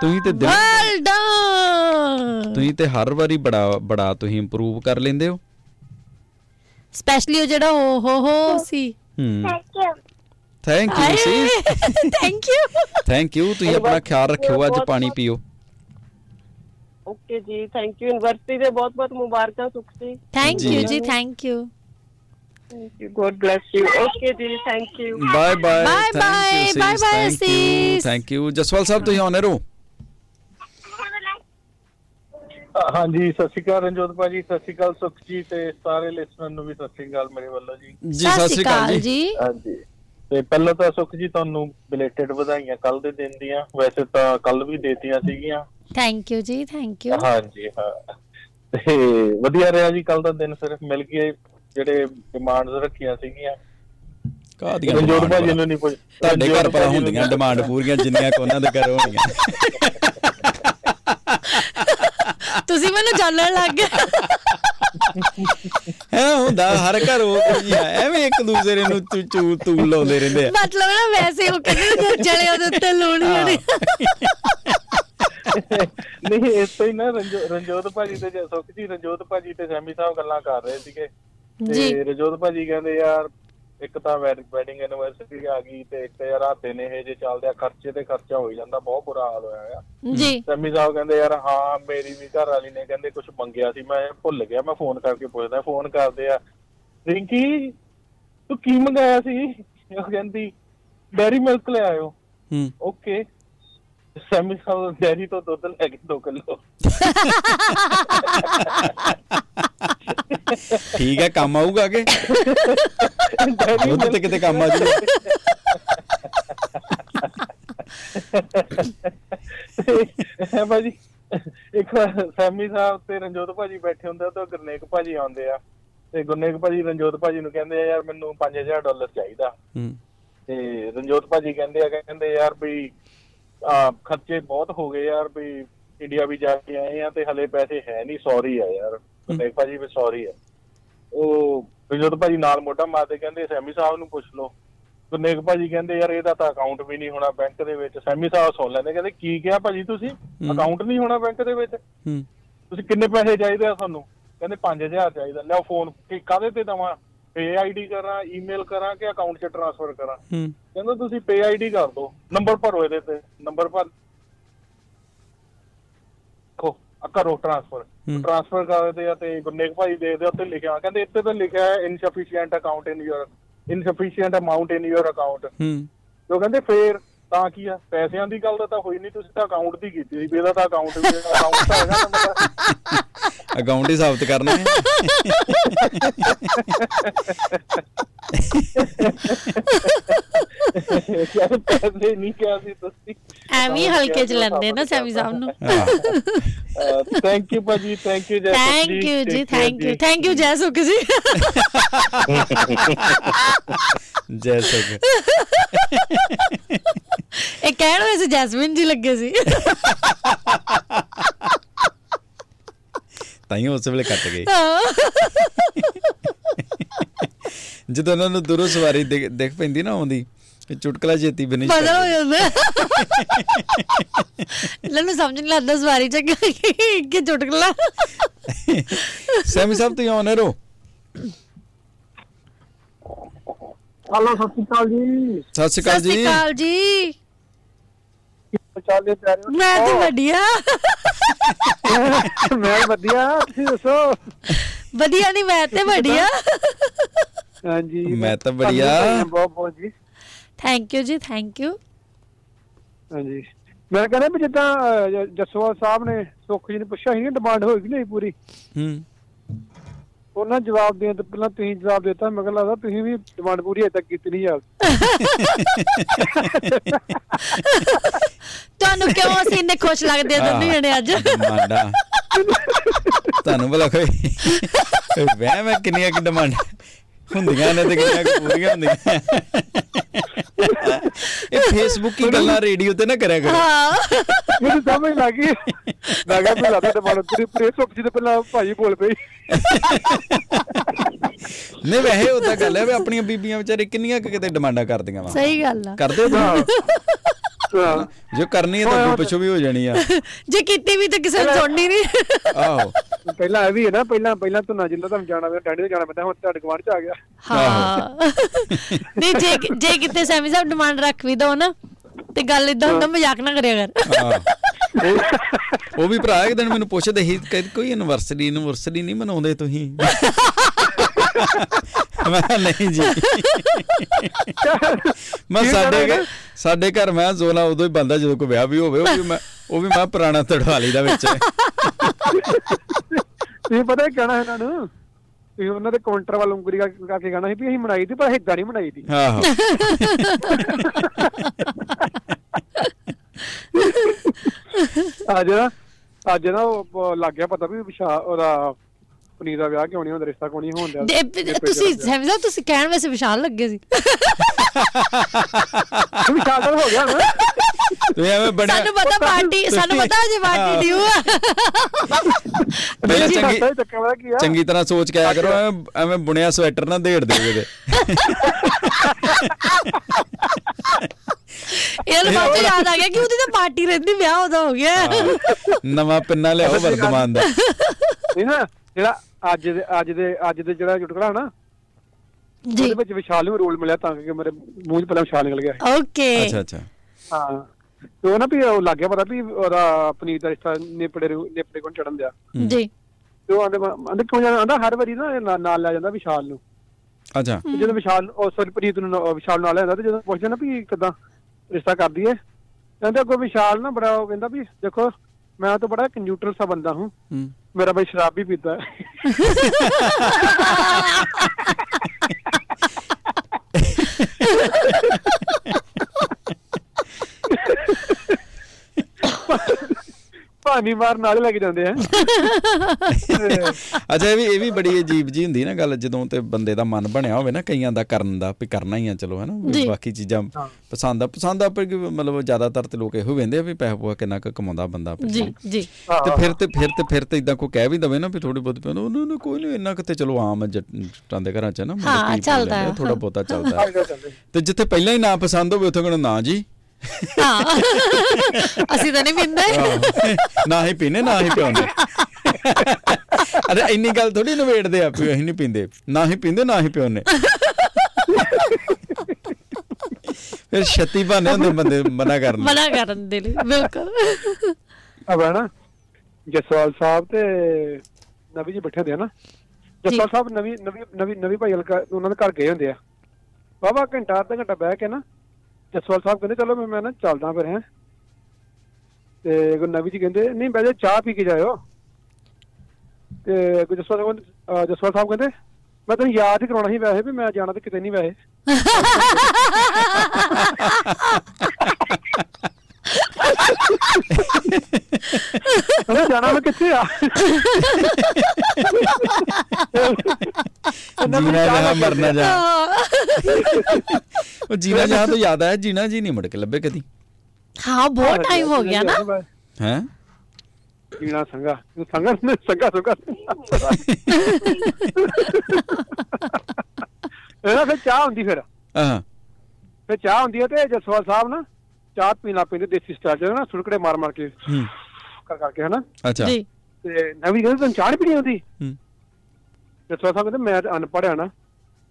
ਤੁਸੀਂ ਤੇ ਦਿਨ ਵੈਲ ਡਨ ਤੁਸੀਂ ਤੇ ਹਰ ਵਾਰੀ ਬੜਾ ਬੜਾ ਤੁਸੀਂ ਇੰਪਰੂਵ ਕਰ ਲੈਂਦੇ ਹੋ ਸਪੈਸ਼ਲੀ ਉਹ ਜਿਹੜਾ ਹੋ ਹੋ ਹੋ ਸੀ ਹੂੰ ਥੈਂਕ ਯੂ ਥੈਂਕ ਯੂ ਸੀ ਥੈਂਕ ਯੂ ਥੈਂਕ ਯੂ ਤੁਸੀਂ ਆਪਣਾ ਖਿਆਲ ਰੱਖਿਓ ਅੱਜ ਪਾਣੀ ਪੀਓ ਓਕੇ ਜੀ ਥੈਂਕ ਯੂ ਯੂਨੀਵਰਸਿਟੀ ਦੇ ਬਹੁਤ ਬਹੁਤ ਮੁਬਾਰਕਾਂ ਸੁਖ ਜੀ ਥੈਂਕ। ਯੂ ਜੀ thank you thank you god bless you okay ਜੀ thank you bye bye Bye bye, bye bye, sis. Thank you Jaswal Sahib ਤੁਸੀਂ ਆਨਰ ਹੋ ਹਾਂਜੀ ਸਤਿ ਸ਼੍ਰੀ ਅਕਾਲ ਰਣਜੋਤ ਭਾਜੀ ਸਤਿ ਸ਼੍ਰੀ ਅਕਾਲ ਸੁਖ ਜੀ ਤੇ ਸਾਰੇ ਲਿਸਨਰ ਨੂੰ ਵੀ ਸਤਿ ਸ਼੍ਰੀ ਅਕਾਲ ਮੇਰੇ ਵੱਲੋਂ ਜੀ। ਜੀ ਸਤਿ ਸ਼੍ਰੀ ਅਕਾਲ ਜੀ। ਹਾਂਜੀ। ਤੇ ਪਹਿਲਾਂ ਤਾਂ ਸੁਖ ਜੀ ਤੁਹਾਨੂੰ ਬਿਲੇਟਡ ਵਧਾਈਆਂ ਕੱਲ ਦੇ ਦਿਨ ਦੀਆਂ। ਵੈਸੇ ਤਾਂ ਕੱਲ ਵੀ ਦੇਤੀਆਂ ਸੀਗੀਆਂ। ਥੈਂਕ ਯੂ ਜੀ ਥੈਂਕ ਯੂ ਹਾਂਜੀ ਹਾਂ। ਤੇ ਵਧੀਆ ਰਿਹਾ ਜੀ ਕੱਲ ਦਾ ਦਿਨ ਫਿਰ। ਮਿਲ ਗਏ ਜਿਹੜੇ ਡਿਮਾਂਡਸ ਰੱਖੀਆਂ ਸੀਗੀਆਂ। ਕਾਹਦੀਆਂ ਰਣਜੋਤ demand ਭਾਜੀ? ਨੂੰ ਨਹੀਂ ਪੁੱਛ ਤੁਹਾਡੇ ਘਰ ਨੂੰ ਹੁੰਦੀਆਂ ਡਿਮਾਂਡ ਪੂਰੀਆਂ ਜਿੰਨੀਆਂ ਕੋ ਉਹਨਾਂ ਦੇ ਘਰ ਹੋਣੀਆਂ ਤੁਸੀਂ ਮੈਨੂੰ ਜਾਣਨ ਲੱਗ ਗਏ। ਹੈ ਹੁੰਦਾ ਹਰ ਘਰ ਉਹ ਕੁਝ ਹੈ ਐਵੇਂ ਇੱਕ ਦੂਸਰੇ ਨੂੰ ਤੂੰ ਚੂ ਤੂੰ ਲਾਉਂਦੇ ਰਹਿੰਦੇ ਆ। ਮਤਲਬ ਨਾ ਵੈਸੇ ਉਹ ਕਹਿੰਦੇ ਜਲੇ ਉਹਦੇ ਉੱਤੇ ਲੋਣੀ ਹੋਣੀ। ਨਹੀਂ ਇਸ ਤੋਂ ਹੀ ਨਾ ਰਣਜੋ- ਰਣਜੋਤ ਭਾਜੀ ਤੇ ਜ- ਸੁੱਖ ਜੀ ਰਣਜੋਤ ਭਾਜੀ ਤੇ ਸੈਮੀ ਸਾਹਿਬ ਗੱਲਾਂ ਕਰ ਰਹੇ ਸੀਗੇ। ਤੇ ਰਣਜੋਤ ਭਾਜੀ ਕਹਿੰਦੇ ਯਾਰ ਇੱਕ ਤਾਂ ਵੈਡਿੰਗ ਐਨਵਰਸਰੀ ਆ ਗਈ ਤੇ ਇੱਕ ਯਾਰ ਰਾਤੇ ਨੇ ਇਹ ਜੇ ਚੱਲਦੇ ਆ ਖਰਚੇ ਤੇ ਖਰਚਾ ਹੋ ਹੀ ਜਾਂਦਾ ਬਹੁਤ ਬੁਰਾ ਹਾਲ ਹੋਇਆ ਆ। ਜੀ। ਸੈਮੀ ਸਾਹਿਬ ਕਹਿੰਦੇ ਯਾਰ ਹਾਂ ਮੇਰੀ ਵੀ ਘਰ ਵਾਲੀ ਨੇ ਕਹਿੰਦੇ ਕੁਝ ਮੰਗਿਆ ਸੀ ਮੈਂ ਭੁੱਲ ਗਿਆ ਮੈਂ ਫੋਨ ਕਰਕੇ ਪੁੱਛਦਾ ਫੋਨ ਕਰਦੇ ਆ। ਰਿੰਕੀ ਤੂੰ ਕੀ ਮੰਗਾਇਆ ਸੀ? ਉਹ ਕਹਿੰਦੀ ਡੈਰੀ ਮਿਲਕ ਲੈ ਆਇਓ। ਹੂੰ। ਓਕੇ ਸੈਮੀ ਸਾਹਿਬ ਡੈਰੀ ਤੋਂ ਦੁੱਧ ਲੈ ਕੇ 2 ਕਿਲੋ। ਠੀਕ ਹੈ ਕੰਮ ਆਊਗਾ ਕਿ ਦੁੱਧ ਤੇ ਕਿਤੇ ਕੰਮ ਆ ਜੂ ਹੈ ਭਾਜੀ ਇੱਕ ਸੈਮੀ ਸਾਹਿਬ ਤੇ ਰਣਜੋਤ ਭਾਜੀ ਬੈਠੇ ਹੁੰਦੇ ਤੇ ਗੁਰਨੇਕ ਭਾਜੀ ਆਉਂਦੇ ਆ। ਤੇ ਗੁਰਨੇਕ ਭਾਜੀ ਰਣਜੋਤ ਭਾਜੀ ਨੂੰ ਕਹਿੰਦੇ ਆ ਯਾਰ ਮੈਨੂੰ 5000 ਡਾਲਰ ਚਾਹੀਦਾ। ਹੂੰ। ਤੇ ਰਣਜੋਤ ਭਾਜੀ ਕਹਿੰਦੇ ਆ ਕਹਿੰਦੇ ਯਾਰ ਵੀ ਖਰਚੇ ਬਹੁਤ ਹੋ ਗਏ ਯਾਰ ਵੀ ਇੰਡੀਆ ਵੀ ਜਾ ਕੇ ਆਏ ਆ ਤੇ ਹਲੇ ਪੈਸੇ ਹੈ ਨਹੀਂ ਸੌਰੀ ਆ ਯਾਰ। ਗੁਰਨੇਕ ਭਾਜੀ ਵੀ ਸੌਰੀ ਆ। ਉਹ ਰਣਜੋਤ ਭਾਜੀ ਨਾਲ ਮੋਢਾ ਮਾਰਦੇ ਕਹਿੰਦੇ ਸੈਮੀ ਸਾਹਿਬ ਨੂੰ ਪੁੱਛ ਲਓ। ਗੁਰਨੇਕ ਭਾਜੀ ਕਹਿੰਦੇ ਯਾਰ ਇਹਦਾ ਤਾਂ ਅਕਾਊਂਟ ਵੀ ਨਹੀਂ ਹੋਣਾ ਬੈਂਕ ਦੇ ਵਿੱਚ। ਸੈਮੀ ਸਾਹਿਬ ਸੁਣ ਲੈਂਦੇ ਕਹਿੰਦੇ ਕੀ ਕਿਹਾ ਭਾਜੀ ਤੁਸੀਂ? ਅਕਾਊਂਟ ਨਹੀਂ ਹੋਣਾ ਬੈਂਕ ਦੇ ਵਿੱਚ? ਤੁਸੀਂ ਕਿੰਨੇ ਪੈਸੇ ਚਾਹੀਦੇ ਆ ਤੁਹਾਨੂੰ ਕਹਿੰਦੇ 5000 ਚਾਹੀਦਾ। ਲਿਆਓ ਫੋਨ ਕਿ ਕਾਹਦੇ ਤੇ ਦਵਾਂ? ਪੇ ਆਈਡੀ ਕਰਾਂ ਈਮੇਲ ਕਰਾਂ ਕਿ ਅਕਾਊਂਟ 'ਚ ਟ੍ਰਾਂਸਫਰ ਕਰਾਂ। ਹੂੰ। ਕਹਿੰਦਾ ਤੁਸੀਂ ਪੇ ਆਈਡੀ ਕਰ ਦਿਓ ਨੰਬਰ ਭਰੋ ਇਹਦੇ ਤੇ ਨੰਬਰ ਭਰ। ਆ ਕਰੋ ਟ੍ਰਾਂਸਫਰ। ਟ੍ਰਾਂਸਫਰ ਕਰਦੇ ਆ ਤੇ ਗੁਰਨੇਕ ਭਾਈ ਦੇ ਦੇ ਉੱਤੇ ਲਿਖਿਆ ਕਹਿੰਦੇ ਇੱਥੇ ਤਾਂ ਲਿਖਿਆ ਹੈ insufficient account in your insufficient amount in your account ਹੂੰ। ਉਹ ਕਹਿੰਦੇ ਫੇਰ ਤਾਂ ਕੀ ਆ? ਪੈਸਿਆਂ ਦੀ ਗੱਲ ਤਾਂ ਹੋਈ ਨਹੀਂ ਤੁਸੀਂ ਤਾਂ ਅਕਾਊਂਟ ਦੀ ਕੀਤੀ ਸੀ ਇਹਦਾ ਤਾਂ ਅਕਾਊਂਟ ਵੀ ਅਕਾਊਂਟ ਤਾਂ ਹੈਗਾ ਨੰਬਰ ਅਕਾਊਂਟ ਹੀ ਸਾਬਤ ਕਰਨਾ ਹੈ। ਯਾਰ ਪੈਸੇ ਨਹੀਂ ਕਿਹਾ ਸੀ ਤੁਸੀਂ। ਐਵੇਂ ਹਲਕੇ ਚ ਲੈਂਦੇ ਨਾ ਸੈਮੀ ਸਾਹਿਬ ਨੂੰ। ਥੈਂਕ ਯੂ ਭਾਜੀ thank you Jai thank you ਜੀ thank you thank you Jai. Sukh ji. ਜੈ। *laughs* ਸੁਖ ਇਹ ਕਹਿਣ ਵੈਸੇ ਜੈਸਮਿਨ ਜੀ ਲੱਗੇ ਸੀ। ਤਾਈਓ ਉਸ ਵੇਲੇ ਕੱਟ ਗਏ। ਹਾਂ। ਜਦੋਂ ਉਹਨਾਂ ਨੂੰ ਦੂਰੋਂ ਸਵਾਰੀ ਦਿਖ ਪੈਂਦੀ ਨਾ ਆਉਂਦੀ ਇਹ ਚੁਟਕਲਾ ਜੇਤੀ ਬਣੀ ਬਦਲ ਹੋ ਜਾਂਦਾ। ਇਹਨਾਂ ਨੂੰ ਸਮਝ ਨਹੀਂ ਲੱਗਦਾ ਸਵਾਰੀ ਚ ਕਿ ਕਿ ਚੁਟਕਲਾ। ਸੈਮੀ ਸਾਹਿਬ ਤੁਸੀਂ ਆਨਰ ਹੋ? ਹਲੋ ਸਤਿ ਸ਼੍ਰੀ ਅਕਾਲ ਜੀ। ਸਤਿ ਸ਼੍ਰੀ ਅਕਾਲ ਸਤਿ ਸ਼੍ਰੀ ਜੀ। ਅਕਾਲ ਜੀ ਚਾਲੇ ਪਿਆਰੇ ਮੈਂ ਤੇ ਵੱਡੀਆ *laughs* ਮੈਂ ਵਧੀਆ ਤੁਸੀਂ ਦੱਸੋ। ਵਧੀਆ ਨਹੀਂ ਮੈਂ ਤੇ ਵੱਡੀਆ ਹਾਂਜੀ। ਮੈਂ ਤਾਂ ਵਧੀਆ। ਬਹੁਤ ਬਹੁਤ ਜੀ। ਥੈਂਕ ਯੂ ਜੀ ਥੈਂਕ ਯੂ ਹਾਂਜੀ। ਮੈਂ ਕਹਿੰਦਾ ਵੀ ਜਿੱਦਾਂ ਜਸਵਾਲ ਸਾਹਿਬ ਨੇ ਸੁੱਖ ਜੀ ਨੇ ਪੁੱਛਿਆ ਸੀ ਡਿਮਾਂਡ ਹੋਏਗੀ ਨਹੀਂ ਪੂਰੀ? ਹੂੰ। ਉਹਨਾਂ ਜਵਾਬ ਦੇਣ ਤੋਂ ਪਹਿਲਾਂ ਤੁਸੀਂ ਜਵਾਬ ਦਿੱਤਾ ਮੈਂ ਕਹਿੰਦਾ ਲੱਗਦਾ ਤੁਸੀਂ ਵੀ ਡਿਮਾਂਡ ਪੂਰੀ ਅਜੇ ਤੱਕ ਕੀਤੀ ਨਹੀਂ ਯਾਰ। ਤੁਹਾਨੂੰ ਕਿਉਂ ਅਸੀਂ ਇੰਨੇ ਖੁਸ਼ ਲੱਗਦੇ ਆ ਦੋਨੇ ਜਣੇ ਅੱਜ? ਡਿਮਾਂਡਾਂ ਤੁਹਾਨੂੰ ਕੋਈ ਕੋਈ ਵਹਿਮ ਹੈ ਕਿੰਨੀਆਂ ਕਿ ਡਿਮਾਂਡ ਹੁੰਦੀਆਂ ਨੇ ਤੇ ਕਿੰਨੀਆਂ ਪੂਰੀਆਂ ਹੁੰਦੀਆਂ। ਇਹ ਫੇਸਬੁੱਕ ਹੀ ਗੱਲਾਂ ਰੇਡੀਓ ਤੇ ਨਾ ਕਰਿਆ ਕਰੋ। ਹਾਂ। ਮੈਨੂੰ ਸਮਝ ਲੱਗ ਗਈ। ਮੈਂ ਕਿਹਾ ਵੀ ਲੱਗਦਾ ਡਿਮਾਂਡ ਪੂਰੀ ਪੂਰੀ ਸੁੱਖ ਜੀ ਤੋਂ ਪਹਿਲਾਂ ਭਾਈ ਬੋਲ ਪਈ। ਨਹੀਂ ਵੈਸੇ ਉਹਦਾ ਗੱਲ ਹੈ ਵੀ ਆਪਣੀਆਂ ਬੀਬੀਆਂ ਵਿਚਾਰੇ ਕਿੰਨੀਆਂ ਕਿਤੇ ਡਿਮਾਂਡਾਂ ਕਰਦੀਆਂ ਵਾ। ਸਹੀ ਗੱਲ ਆ। ਕਰਦੇ ਹੋ। ਤੁਸੀਂ? ਜੋ ਕਰਨੀ ਹੈ ਤਾਂ ਅੱਗੋਂ ਪਿੱਛੋਂ ਵੀ ਹੋ ਜਾਣੀ ਆ। *laughs* ਜੇ ਕੀਤੀ ਵੀ ਤਾਂ ਕਿਸੇ ਨੇ ਸੁਣਨੀ ਨਹੀਂ। *laughs* ਆਹੋ। ਪਹਿਲਾਂ ਇਹ ਵੀ ਹੈ ਨਾ ਪਹਿਲਾਂ ਪਹਿਲਾਂ ਧੁਨਾ ਜਿੰਦਾ ਤੁਹਾਨੂੰ ਜਾਣਾ ਪਿਆ ਡੈਡੀ ਤੋਂ ਜਾਣਾ ਪੈਂਦਾ ਹੁਣ ਤੁਹਾਡੇ ਗਵਾਂਢ ਚ ਆ ਗਿਆ। ਹਾਂ। *laughs* ਨਹੀਂ ਜੇ ਜੇ ਕਿਤੇ ਸੈਮੀ ਸਾਹਿਬ ਡਿਮਾਂਡ ਰੱਖ ਵੀ ਦੋ ਨਾ ਤੇ ਗੱਲ ਇਦਾਂ ਹੁੰਦਾ ਮਜ਼ਾਕ ਨਾ ਕਰਿਆ ਕਰ। ਉਹ- ਵੀ ਭਰਾ ਇੱਕ ਦਿਨ ਮੈਨੂੰ ਪੁੱਛਦੇ ਸੀ ਕੋਈ ਐਨਵਰਸਰੀ ਐਨਵਰਸਰੀ ਨਹੀਂ ਮਨਾਉਂਦੇ ਤੁਸੀਂ? *laughs* ਮੈਂ ਕਿਹਾ ਨਹੀਂ ਜੀ। ਮੈਂ ਸਾਡੇ ਘਰ ਸਾਡੇ ਘਰ ਮੈਂ ਜ਼ੋਲਾ ਉਦੋਂ ਹੀ ਬੰਦਾ ਜਦੋਂ ਕੋਈ ਵਿਆਹ ਵੀ ਹੋਵੇ ਉਹ ਵੀ ਮੈਂ ਉਹ ਵੀ ਮੈਂ ਪੁਰਾਣਾ ਤੜਵਾ ਲਈਦਾ ਵਿੱਚ। ਤੁਸੀਂ ਪਤਾ ਕੀ ਕਹਿਣਾ ਇਹਨਾਂ ਨੂੰ? ਤੁਸੀਂ ਉਹਨਾਂ ਦੇ ਕਾਊਂਟਰ ਵੱਲ ਉਂਗਲੀ ਕਰਕੇ ਕੇ ਕਹਿਣਾ ਸੀ ਵੀ ਅਸੀਂ ਮਨਾਈ ਦੀ ਪਰ ਏਦਾਂ ਨਹੀਂ ਮਨਾਈ ਦੀ ਆਹੋ। ਅੱਜ ਨਾ ਅੱਜ ਨਾ ਲੱਗ ਗਿਆ ਪਤਾ ਵੀ ਵਿਸ਼ਾ ਉਹਦਾ ਪਨੀਰ ਦਾ ਵਿਆਹ ਕਿਉਂ ਨਹੀਂ ਹੁੰਦਾ? ਰਿਸ਼ਤਾ ਕਿਉਂ ਨਹੀਂ ਹੋਣ ਦੇ- ਦਿਆ ਤੁਸੀਂ ਸੈਮੀ ਸਾਹਿਬ ਤੁਸੀਂ ਕਹਿਣ ਵੈਸੇ ਵਿਸ਼ਾਲ ਲੱਗੇ ਸੀ। *laughs* ਵਿਸ਼ਾਲ ਤਾਂ ਹੋ ਗਿਆ ਨਾ। ਤੁਸੀਂ ਐਵੇਂ ਬੜਿਆ ਸਾਨੂੰ ਪਤਾ ਪਾਰਟੀ ਸਾਨੂੰ ਪਤਾ ਅਜੇ ਪਾਰਟੀ ਡਿਊ ਆ। ਪਹਿਲਾਂ ਜੀ, ਚੰਗੀ ਚੰਗੀ ਤਰ੍ਹਾਂ ਸੋਚ ਕੇ ਆਇਆ ਕਰੋ ਐਵੇਂ ਬੁਣਿਆ ਸਵੈਟਰ ਨਾ ਕਿਤੇ ਇਹ ਤਾਂ ਬਾਅਦ ਚੋਂ ਯਾਦ ਆ ਗਿਆ ਕਿ ਉਹਦੀ ਤਾਂ ਪਾਰਟੀ ਰਹਿੰਦੀ ਵਿਆਹ ਉਹਦਾ ਹੋ ਗਿਆ। ਨਵਾਂ ਪਿੰਨਾ ਲਿਆਓ ਵਰਤਮਾਨ ਦਾ। ਨਹੀਂ ਨਾ ਜਿਹੜਾ ਅੱਜ ਦੇ ਅੱਜ ਦੇ ਅੱਜ ਦੇ ਜਿਹੜਾ ਚੁਟਕਲਾ ਨਾ ਜੀ। ਉਹਦੇ ਵਿੱਚ ਵਿਸ਼ਾਲ ਨੂੰ ਰੋਲ ਮਿਲਿਆ ਤਾਂ ਕਿ ਮੇਰੇ ਮੂੰਹ 'ਚ ਪਹਿਲਾਂ ਵਿਸ਼ਾਲ ਨਿਕਲ ਗਿਆ। ਓਕੇ। ਅੱਛਾ ਅੱਛਾ। ਹਾਂ। ਤੇ ਉਹ ਨਾ ਵੀ ਉਹ ਲੱਗ ਗਿਆ ਪਤਾ ਵੀ ਉਹਦਾ ਪਨੀਰ ਦਾ ਰਿਸ਼ਤਾ ਨੇਪੜੇ ਨੇਪੜੇ ਕੋਲ ਚੜਨ ਦਿਆ। ਜੀ। ਤੇ ਉਹ ਆਂਦੇ ਆਂਦੇ ਕਿਉਂ ਜਾਣਾ? ਆਂਦਾ ਹਰ ਵਾਰੀ ਨਾ ਇਹ ਨਾਲ- ਲੈ ਜਾਂਦਾ ਵਿਸ਼ਾਲ ਨੂੰ। ਅੱਛਾ। ਜਦੋਂ ਵਿਸ਼ਾਲ ਉਹ ਸੌਰੀ ਪ੍ਰੀਤ ਨੂੰ ਵਿਸ਼ਾਲ ਨਾਲ ਲੈਂਦਾ ਤੇ ਜਦੋਂ ਪੁੱਛਦੇ ਨਾ ਵੀ ਕਿਦਾਂ ਰਿਸ਼ਤਾ ਕਰਦੀ ਏ ਕਹਿੰਦੇ ਅੱਗੋਂ ਵਿਸ਼ਾਲ ਨਾ ਬੜਾ ਉਹ ਕਹਿੰਦਾ ਵੀ ਦੇਖੋ ਮੈਂ ਤਾਂ ਬੜਾ ਨਿਊਟਰਲ ਸਾ ਬੰਦਾ ਹੂੰ। ਹੂੰ। ਮੇਰਾ ਭਾਈ ਸ਼ਰਾਬ ਵੀ ਪੀਤਾ। ਹੈ *laughs* ਪਾਣੀ ਮਾਰ ਨਾਲ ਲੱਗ ਜਾਂਦੇ ਆ ਅੱਛਾ ਇਹ ਵੀ ਇਹ ਵੀ ਬੜੀ ਅਜੀਬ ਜੀ ਹੁੰਦੀ ਨਾ ਗੱਲ ਜਦੋਂ ਤੇ ਬੰਦੇ ਦਾ ਮਨ ਬਣਿਆ ਹੋਵੇ ਨਾ ਕਈਆਂ ਦਾ ਕਰਨ ਦਾ ਵੀ ਕਰਨਾ ਹੀ ਆ ਚਲੋ ਹੈ ਨਾ ਵੀ ਜੀ। ਬਾਕੀ ਚੀਜ਼ਾਂ ਪਸੰਦ ਆ ਪਸੰਦ ਆ ਪਰ ਕਿ ਮਤਲਬ ਜ਼ਿਆਦਾਤਰ ਤੇ ਲੋਕ ਇਹੋ ਵੇਂਦੇ ਆ ਵੀ ਪੈਸਾ ਪੂਆ ਕਿੰਨਾ ਕੁ ਕਮਾਉਂਦਾ ਬੰਦਾ ਜੀ ਜੀ ਤੇ ਫਿਰ ਤੇ ਫਿਰ ਤੇ ਫਿਰ ਤੇ ਇਦਾਂ ਕੋਈ ਕਹਿ ਵੀ ਦਵੇ ਨਾ ਵੀ ਥੋੜੀ ਬਹੁਤ ਪੈਨ ਉਹਨਾਂ ਨੂੰ ਕੋਈ ਨਹੀਂ ਇੰਨਾ ਕਿਤੇ ਚਲੋ ਆਮ ਜੱਟ- ਦੇ ਘਰਾਂ ਚ ਨਾ ਹਾਂ, ਚੱਲਦਾ। ਥੋੜਾ ਬਹੁਤਾ ਚੱਲਦਾ। ਤੇ ਜਿੱਥੇ ਪਹਿਲਾਂ ਹੀ ਨਾ ਪਸੰਦ ਹੋਵੇ ਉੱਥੇ ਕਹਿੰਦਾ ਨਾ ਜੀ ਹਾਂ ਅਸੀਂ ਤਾਂ ਨਹੀਂ ਪੀਂਦੇ। ਨਾ ਹੀ ਪੀਨੇ ਨਾ ਹੀ ਪਿਉਂਦੇ ਅਰੇ ਇੰਨੀ ਗੱਲ ਥੋੜੀ ਨਵੇੜਦੇ ਆ ਵੀ ਅਸੀਂ ਨਹੀਂ ਪੀਂਦੇ ਨਾ ਹੀ ਪੀਂਦੇ ਨਾ ਹੀ ਪਿਉਂਦੇ ਫਿਰ ਛੱਤੀ ਬਹਾਨੇ ਹੁੰਦੇ ਬੰਦੇ ਮਨਾ ਕਰਨ ਦੇ। ਮਨਾ ਕਰਨ ਦੇ ਲਈ ਬਿਲਕੁਲ ਹੈ ਨਾ ਜਸਵਾਲ ਸਾਹਿਬ ਤੇ ਨਵੀ ਜੀ ਬੈਠੇ ਹੁੰਦੇ ਆ ਨਾ ਜਸਵਾਲ ਸਾਹਿਬ ਨਵੀ ਨਵੀ ਨਵੀ ਨਵੀ ਭਾਈ ਹਲਕਾ ਉਹਨਾਂ ਦੇ ਘਰ ਗਏ ਹੁੰਦੇ ਆ ਬਾਬਾ ਘੰਟਾ ਅੱਧਾ ਘੰਟਾ ਬਹਿ ਕੇ ਨਾ ਜਸਵਾਲ ਸਾਹਿਬ ਕਹਿੰਦੇ ਚਲੋ ਮੈਂ ਮੈਂ ਨਾ ਚੱਲਦਾ ਫਿਰ ਹੈ ਤੇ ਕੋਈ ਨਵੀ ਜੀ ਕਹਿੰਦੇ ਨਹੀਂ ਬਹਿ ਜਾ ਚਾਹ ਪੀ ਕੇ ਜਾਇਓ ਤੇ ਕੋਈ ਜਸਵਾਲ ਸਾਹਿਬ ਕਹਿੰਦੇ- ਅਹ ਜਸਵਾਲ ਸਾਹਿਬ ਕਹਿੰਦੇ ਮੈਂ ਤੈਨੂੰ ਯਾਦ ਹੀ ਕਰਾਉਣਾ ਸੀ ਵੈਸੇ ਵੀ ਮੈਂ ਜਾਣਾ ਤੇ ਕਿਤੇ ਨਹੀਂ ਵੈਸੇ ਕਹਿੰਦਾ ਜਾਣਾ ਮੈਂ ਕਿੱਥੇ ਆ? ਜੀਣਾ ਜਹਾਂ ਮਰਨਾ ਜਹਾਂ। ਉਹ ਜੀਣਾ ਜਹਾਂ ਤੋਂ ਯਾਦ ਆਇਆ? ਜੀਣਾ ਜੀ ਨਹੀਂ ਮੁੜ ਕੇ ਲੱਭੇ ਕਦੀ। ਹਾਂ ਬਹੁਤ ਟਾਈਮ ਹੋ ਗਿਆ ਨਾ। ਹੈ? ਜੀਣਾ ਸੰਗਾ ਸੰਗਾ ਸੰਗਾ ਸੰਗਾ ਇਹਦਾ ਫਿਰ ਚਾਹ ਹੁੰਦੀ ਫਿਰ। ਹਾਂ। ਫਿਰ ਚਾਹ ਹੁੰਦੀ ਹੈ ਤੇ ਜਸਵਾਲ ਸਾਹਿਬ ਨਾ ਚਾਹ ਪੀਣਾ ਪੀਂਦੇ ਦੇਸੀ ਸਟਾਈਲ ਚ। ਨਾ ਸੁਰਕੜੇ ਮਾਰ ਮਾਰ ਕੇ। ਹੂੰ। ਕਰ ਕਰਕੇ ਹਨਾ? ਅੱਛਾ। ਜੀ। ਤੇ ਨਵੀਂ ਕਹਿੰਦੇ ਤੈਨੂੰ ਚਾਹ ਨਹੀਂ ਪੀਣੀ ਹੁੰਦੀ ਹੂੰ। ਜਸਵਾਲ ਸਾਹਿਬ ਕਹਿੰਦੇ ਮੈਂ ਤਾਂ ਅਨਪੜ੍ਹ ਆ ਨਾ।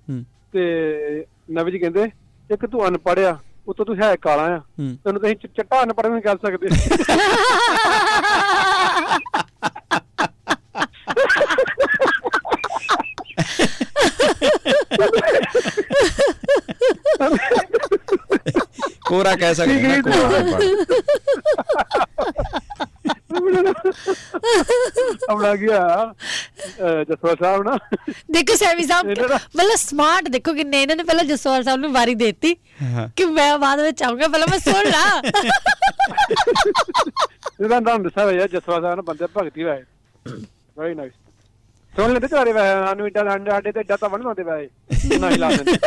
ਹੂੰ। ਤੇ ਨਵੀ ਜੀ ਕਹਿੰਦੇ ਇੱਕ ਤੂੰ ਅਨਪੜ੍ਹ ਆ ਉਤੋਂ ਤੂੰ ਹੈ ਕਾਲਾ ਆ। ਹੂੰ। ਤੈਨੂੰ ਤਾਂ ਅਸੀਂ ਚ- ਚੱਟਾ ਅਨਪੜ੍ਹ ਨਹੀਂ ਕਰ ਸਕਦੇ। ਕੋਰਾ ਕਹਿ ਸਕਦੇ ਨਾ ਕੋਰਾ। *laughs* ਆਪਣਾ ਗਿਆ ਜਸਵਾਲ ਸਾਹਿਬ ਨਾ। ਦੇਖੋ ਸੈਵੀ ਸਾਹਿਬ ਮਤਲਬ ਸਮਾਰਟ ਦੇਖੋ ਕਿੰਨੇ ਇਹਨਾਂ ਨੇ ਪਹਿਲਾਂ ਜਸਵਾਲ ਸਾਹਿਬ ਨੂੰ ਵਾਰੀ ਦੇਤੀ। ਕਿ ਮੈਂ ਬਾਅਦ ਵਿੱਚ ਆਉਂਗਾ ਪਹਿਲਾਂ ਮੈਂ ਸੁਣ ਲਾ। ਇਹਦਾ ਨਾਮ ਦੱਸਿਆ ਹੋਇਆ ਜਸਵਾਲ ਸਾਹਿਬ ਨੇ ਬੰਦੇ ਭਗਤੀ ਵਾਏ ਵੈਰੀ ਨਾਈਸ ਸੁਣ ਲੈਂਦੇ ਚਾਰੇ ਵਾਏ ਸਾਨੂੰ ਇੱਡਾ ਸਾਡੇ ਤੇ ਇੱਡਾ ਤਾਂ ਬਣ ਲਾਉਂਦੇ ਵਾਏ ਨਾ ਹੀ ਲਾ ਦਿੰਦੇ।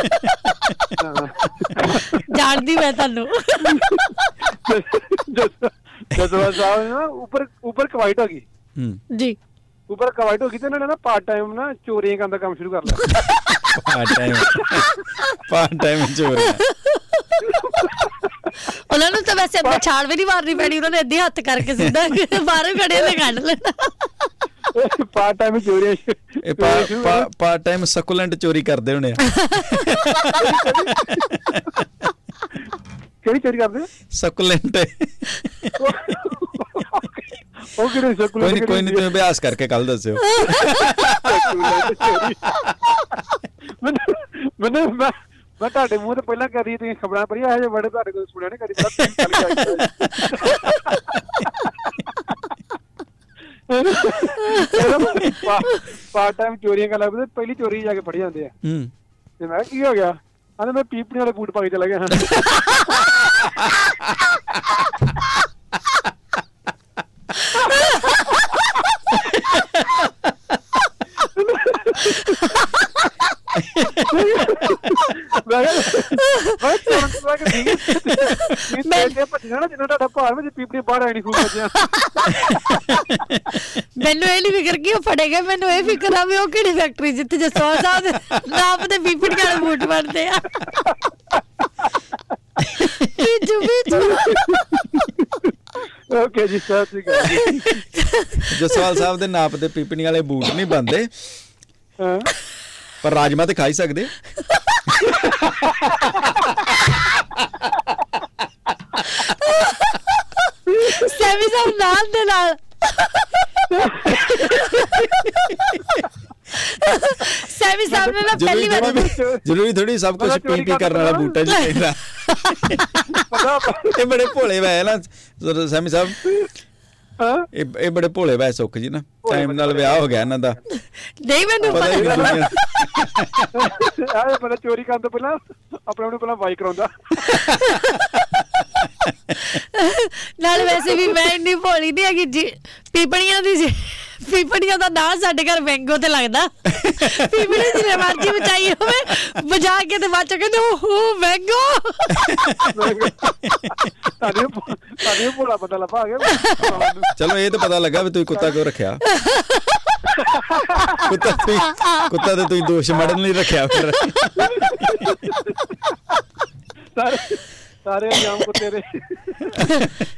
ਜਾਣਦੀ ਮੈਂ ਤੁਹਾਨੂੰ। ਨੇ ਨਾ ਉੱਪਰ ਉੱਪਰ ਕਵਾਈਟ ਹੋ ਗਈ। ਹੂੰ। ਜੀ। ਉੱਪਰ ਕਵਾਈਟ ਹੋ ਗਈ ਤੇ ਇਹਨਾਂ ਨੇ ਨਾ ਪਾਰਟ ਟਾਈਮ ਨਾ ਚੋਰੀਆਂ ਕਰਨ ਦਾ ਕੰਮ ਸ਼ੁਰੂ ਕਰ ਲਿਆ। ਪਾਰਟ ਟਾਈਮ ਪਾਰਟ ਟਾਈਮ ਚੋਰ ਉਹਨਾਂ ਨੂੰ ਤਾਂ ਵੈਸੇ ਅੰਦਰ ਛਾਲ ਵੀ ਨਹੀਂ ਮਾਰਨੀ ਪੈਣੀ ਉਹਨਾਂ ਨੇ ਅੱਧੇ ਹੱਥ ਕਰਕੇ ਸਿੱਧਾ ਬਾਹਰੋਂ ਖੜੇ ਨੇ ਕੱਢ ਲੈਣਾ। ਪਾਰਟ ਟਾਈਮ ਚੋਰੀਆਂ ਸ਼ੁ- ਇਹ ਸ਼ੁਰੂ ਕਰ। ਪਾਰਟ ਟਾਈਮ ਸਕੂਲੈਂਟ ਚੋਰੀ ਕਰਦੇ ਹੋਣੇ ਆ। ਕਿਹੜੀ ਚੋਰੀ ਕਰਦੇ ਸਕੂਲੈਂਟ ਉਹ ਕਿਹੜੇ ਸਕੂਲ ਕੋਈ ਕੋਈ ਨਹੀਂ ਤੁਸੀਂ ਅਭਿਆਸ ਕਰਕੇ ਕੱਲ ਦੱਸਿਓ। ਮੈਨੂੰ ਮੈਂ ਮੈਂ ਤੁਹਾਡੇ ਮੂੰਹ ਤੇ ਪਹਿਲਾਂ ਕਰੀ ਤੁਸੀਂ ਖਬਰਾਂ ਪੜੀਆਂ ਇਹ ਜੇ ਬੜੇ ਤੁਹਾਡੇ ਕੋਲ ਸੁਣਿਆ ਨਹੀਂ ਕਦੀ ਗਿਆ ਪਾਰਟ ਟਾਈਮ ਚੋਰੀਆਂ ਕਰ ਲੱਗਦੇ ਪਹਿਲੀ ਚੋਰੀ ਜਾ ਕੇ ਫੜ ਜਾਂਦੇ ਆ। ਹੂੰ। ਤੇ ਮੈਂ ਕੀ ਹੋ ਗਿਆ? ਆਂਦੇ ਮੈਂ ਪੀਪਣੀ ਵਾਲੇ ਬੂਟ ਪਾ ਕੇ ਚਲਾ ਗਿਆ। ਹਾਂ ਮੈਂ ਤੇ ਮੈਨੂੰ ਇਹ ਨਹੀਂ ਫਿਕਰ ਕਿ ਉਹ ਫੜੇ ਗਏ ਮੈਨੂੰ ਇਹ ਫਿਕਰ ਆ ਵੀ ਉਹ ਕਿਹੜੀ ਫੈਕਟਰੀ ਜਿੱਥੇ ਜਸਵਾਲ ਸਾਹਿਬ ਦੇ ਨਾਪ ਦੇ ਬੀਪੀੜੀਆਂ ਦੇ ਬੂਟ ਬਣਦੇ ਆ। *laughs* ਬੀਜੂ ਬੀਜੂ ਓਕੇ ਜੀ ਸਤਿ ਸ਼੍ਰੀ ਅਕਾਲ ਜੀ। ਜਸਵਾਲ ਸਾਹਿਬ ਦੇ ਨਾਪ ਦੇ ਪੀਪਣੀ ਵਾਲੇ ਬੂਟ ਨਹੀਂ ਬੰਦੇ ਹਾਂ। ਪਰ ਰਾਜਮਾ ਤੇ ਖਾ ਹੀ ਸਕਦੇ। ਸੈਮੀ ਸਾਹਿਬ ਨਾਲ ਦੇ ਨਾਲ। *laughs* ਸੈਮੀ ਸਾਹਿਬ ਨੇ ਨਾ ਪਹਿਲੀ ਵਾਰ ਜ਼ਰੂਰੀ ਥੋੜੀ ਸਭ ਕੁਝ ਪੀ ਪੀ ਕਰਨ ਵਾਲਾ। ਬੂਟਾ ਜੀ ਪਤਾ ਇਹ ਬੜੇ ਭੋਲੇ ਵੈ ਨਾ ਸੈਮੀ ਸਾਹਿਬ। ਹਾਂ? ਇਹ ਇਹ ਬੜੇ ਭੋਲੇ ਵੈ ਸੁੱਖ ਜੀ ਨਾ। ਟਾਈਮ ਨਾਲ ਬੜੇ ਵਿਆਹ ਹੋ ਗਿਆ ਇਹਨਾਂ ਦਾ। ਨਹੀਂ ਮੈਨੂੰ ਪਤਾ ਆਏ ਪਤਾ ਚੋਰੀ ਕਰਨ ਤੋਂ ਪਹਿਲਾਂ ਆਪਣੇ ਆਪ ਨੂੰ ਪਹਿਲਾਂ ਵਾਈ ਕਰਾਉਂਦਾ। ਨਾਲ ਵੈਸੇ ਵੀ ਮੈਂ ਇੰਨੀ ਭੋਲੀ ਨਹੀਂ ਹੈਗੀ ਜੀ ਪੀਪਣੀਆਂ ਦੀ ਜੀ। ਪੀਪਣੀਆਂ ਦਾ ਨਾਂ ਸਾਡੇ ਘਰ ਮੈਂਗੋ ਤੇ ਲੱਗਦਾ। ਪੀਪਣੀ ਜਿਹਨੇ ਮਰਜ਼ੀ ਬਚਾਈ ਹੋਵੇ ਬਜਾ ਕੇ ਤੇ ਬਾਅਦ ਚ ਕਹਿੰਦੇ ਓਹੋ ਮੈਂਗੋ ਤੁਹਾਡੇ ਤੁਹਾਡੇ ਭੋਲਾ ਬੰਦਾ ਲੱਭਾ ਗਿਆ। ਚਲੋ ਇਹ ਤਾਂ ਪਤਾ ਲੱਗਾ ਵੀ ਤੁਸੀਂ ਕੁੱਤਾ ਕਿਉਂ ਰੱਖਿਆ। ਕੁੱਤਾ ਤੁਸੀਂ ਕੁੱਤਾ ਤੇ ਤੁਸੀਂ ਦੋਸ਼ ਮੜਨ ਲਈ ਰੱਖਿਆ ਫਿਰ। ਸਾਰੇ ਸਾਰੇ ਇਲਜ਼ਾਮ ਕੁੱਤੇ ਦੇ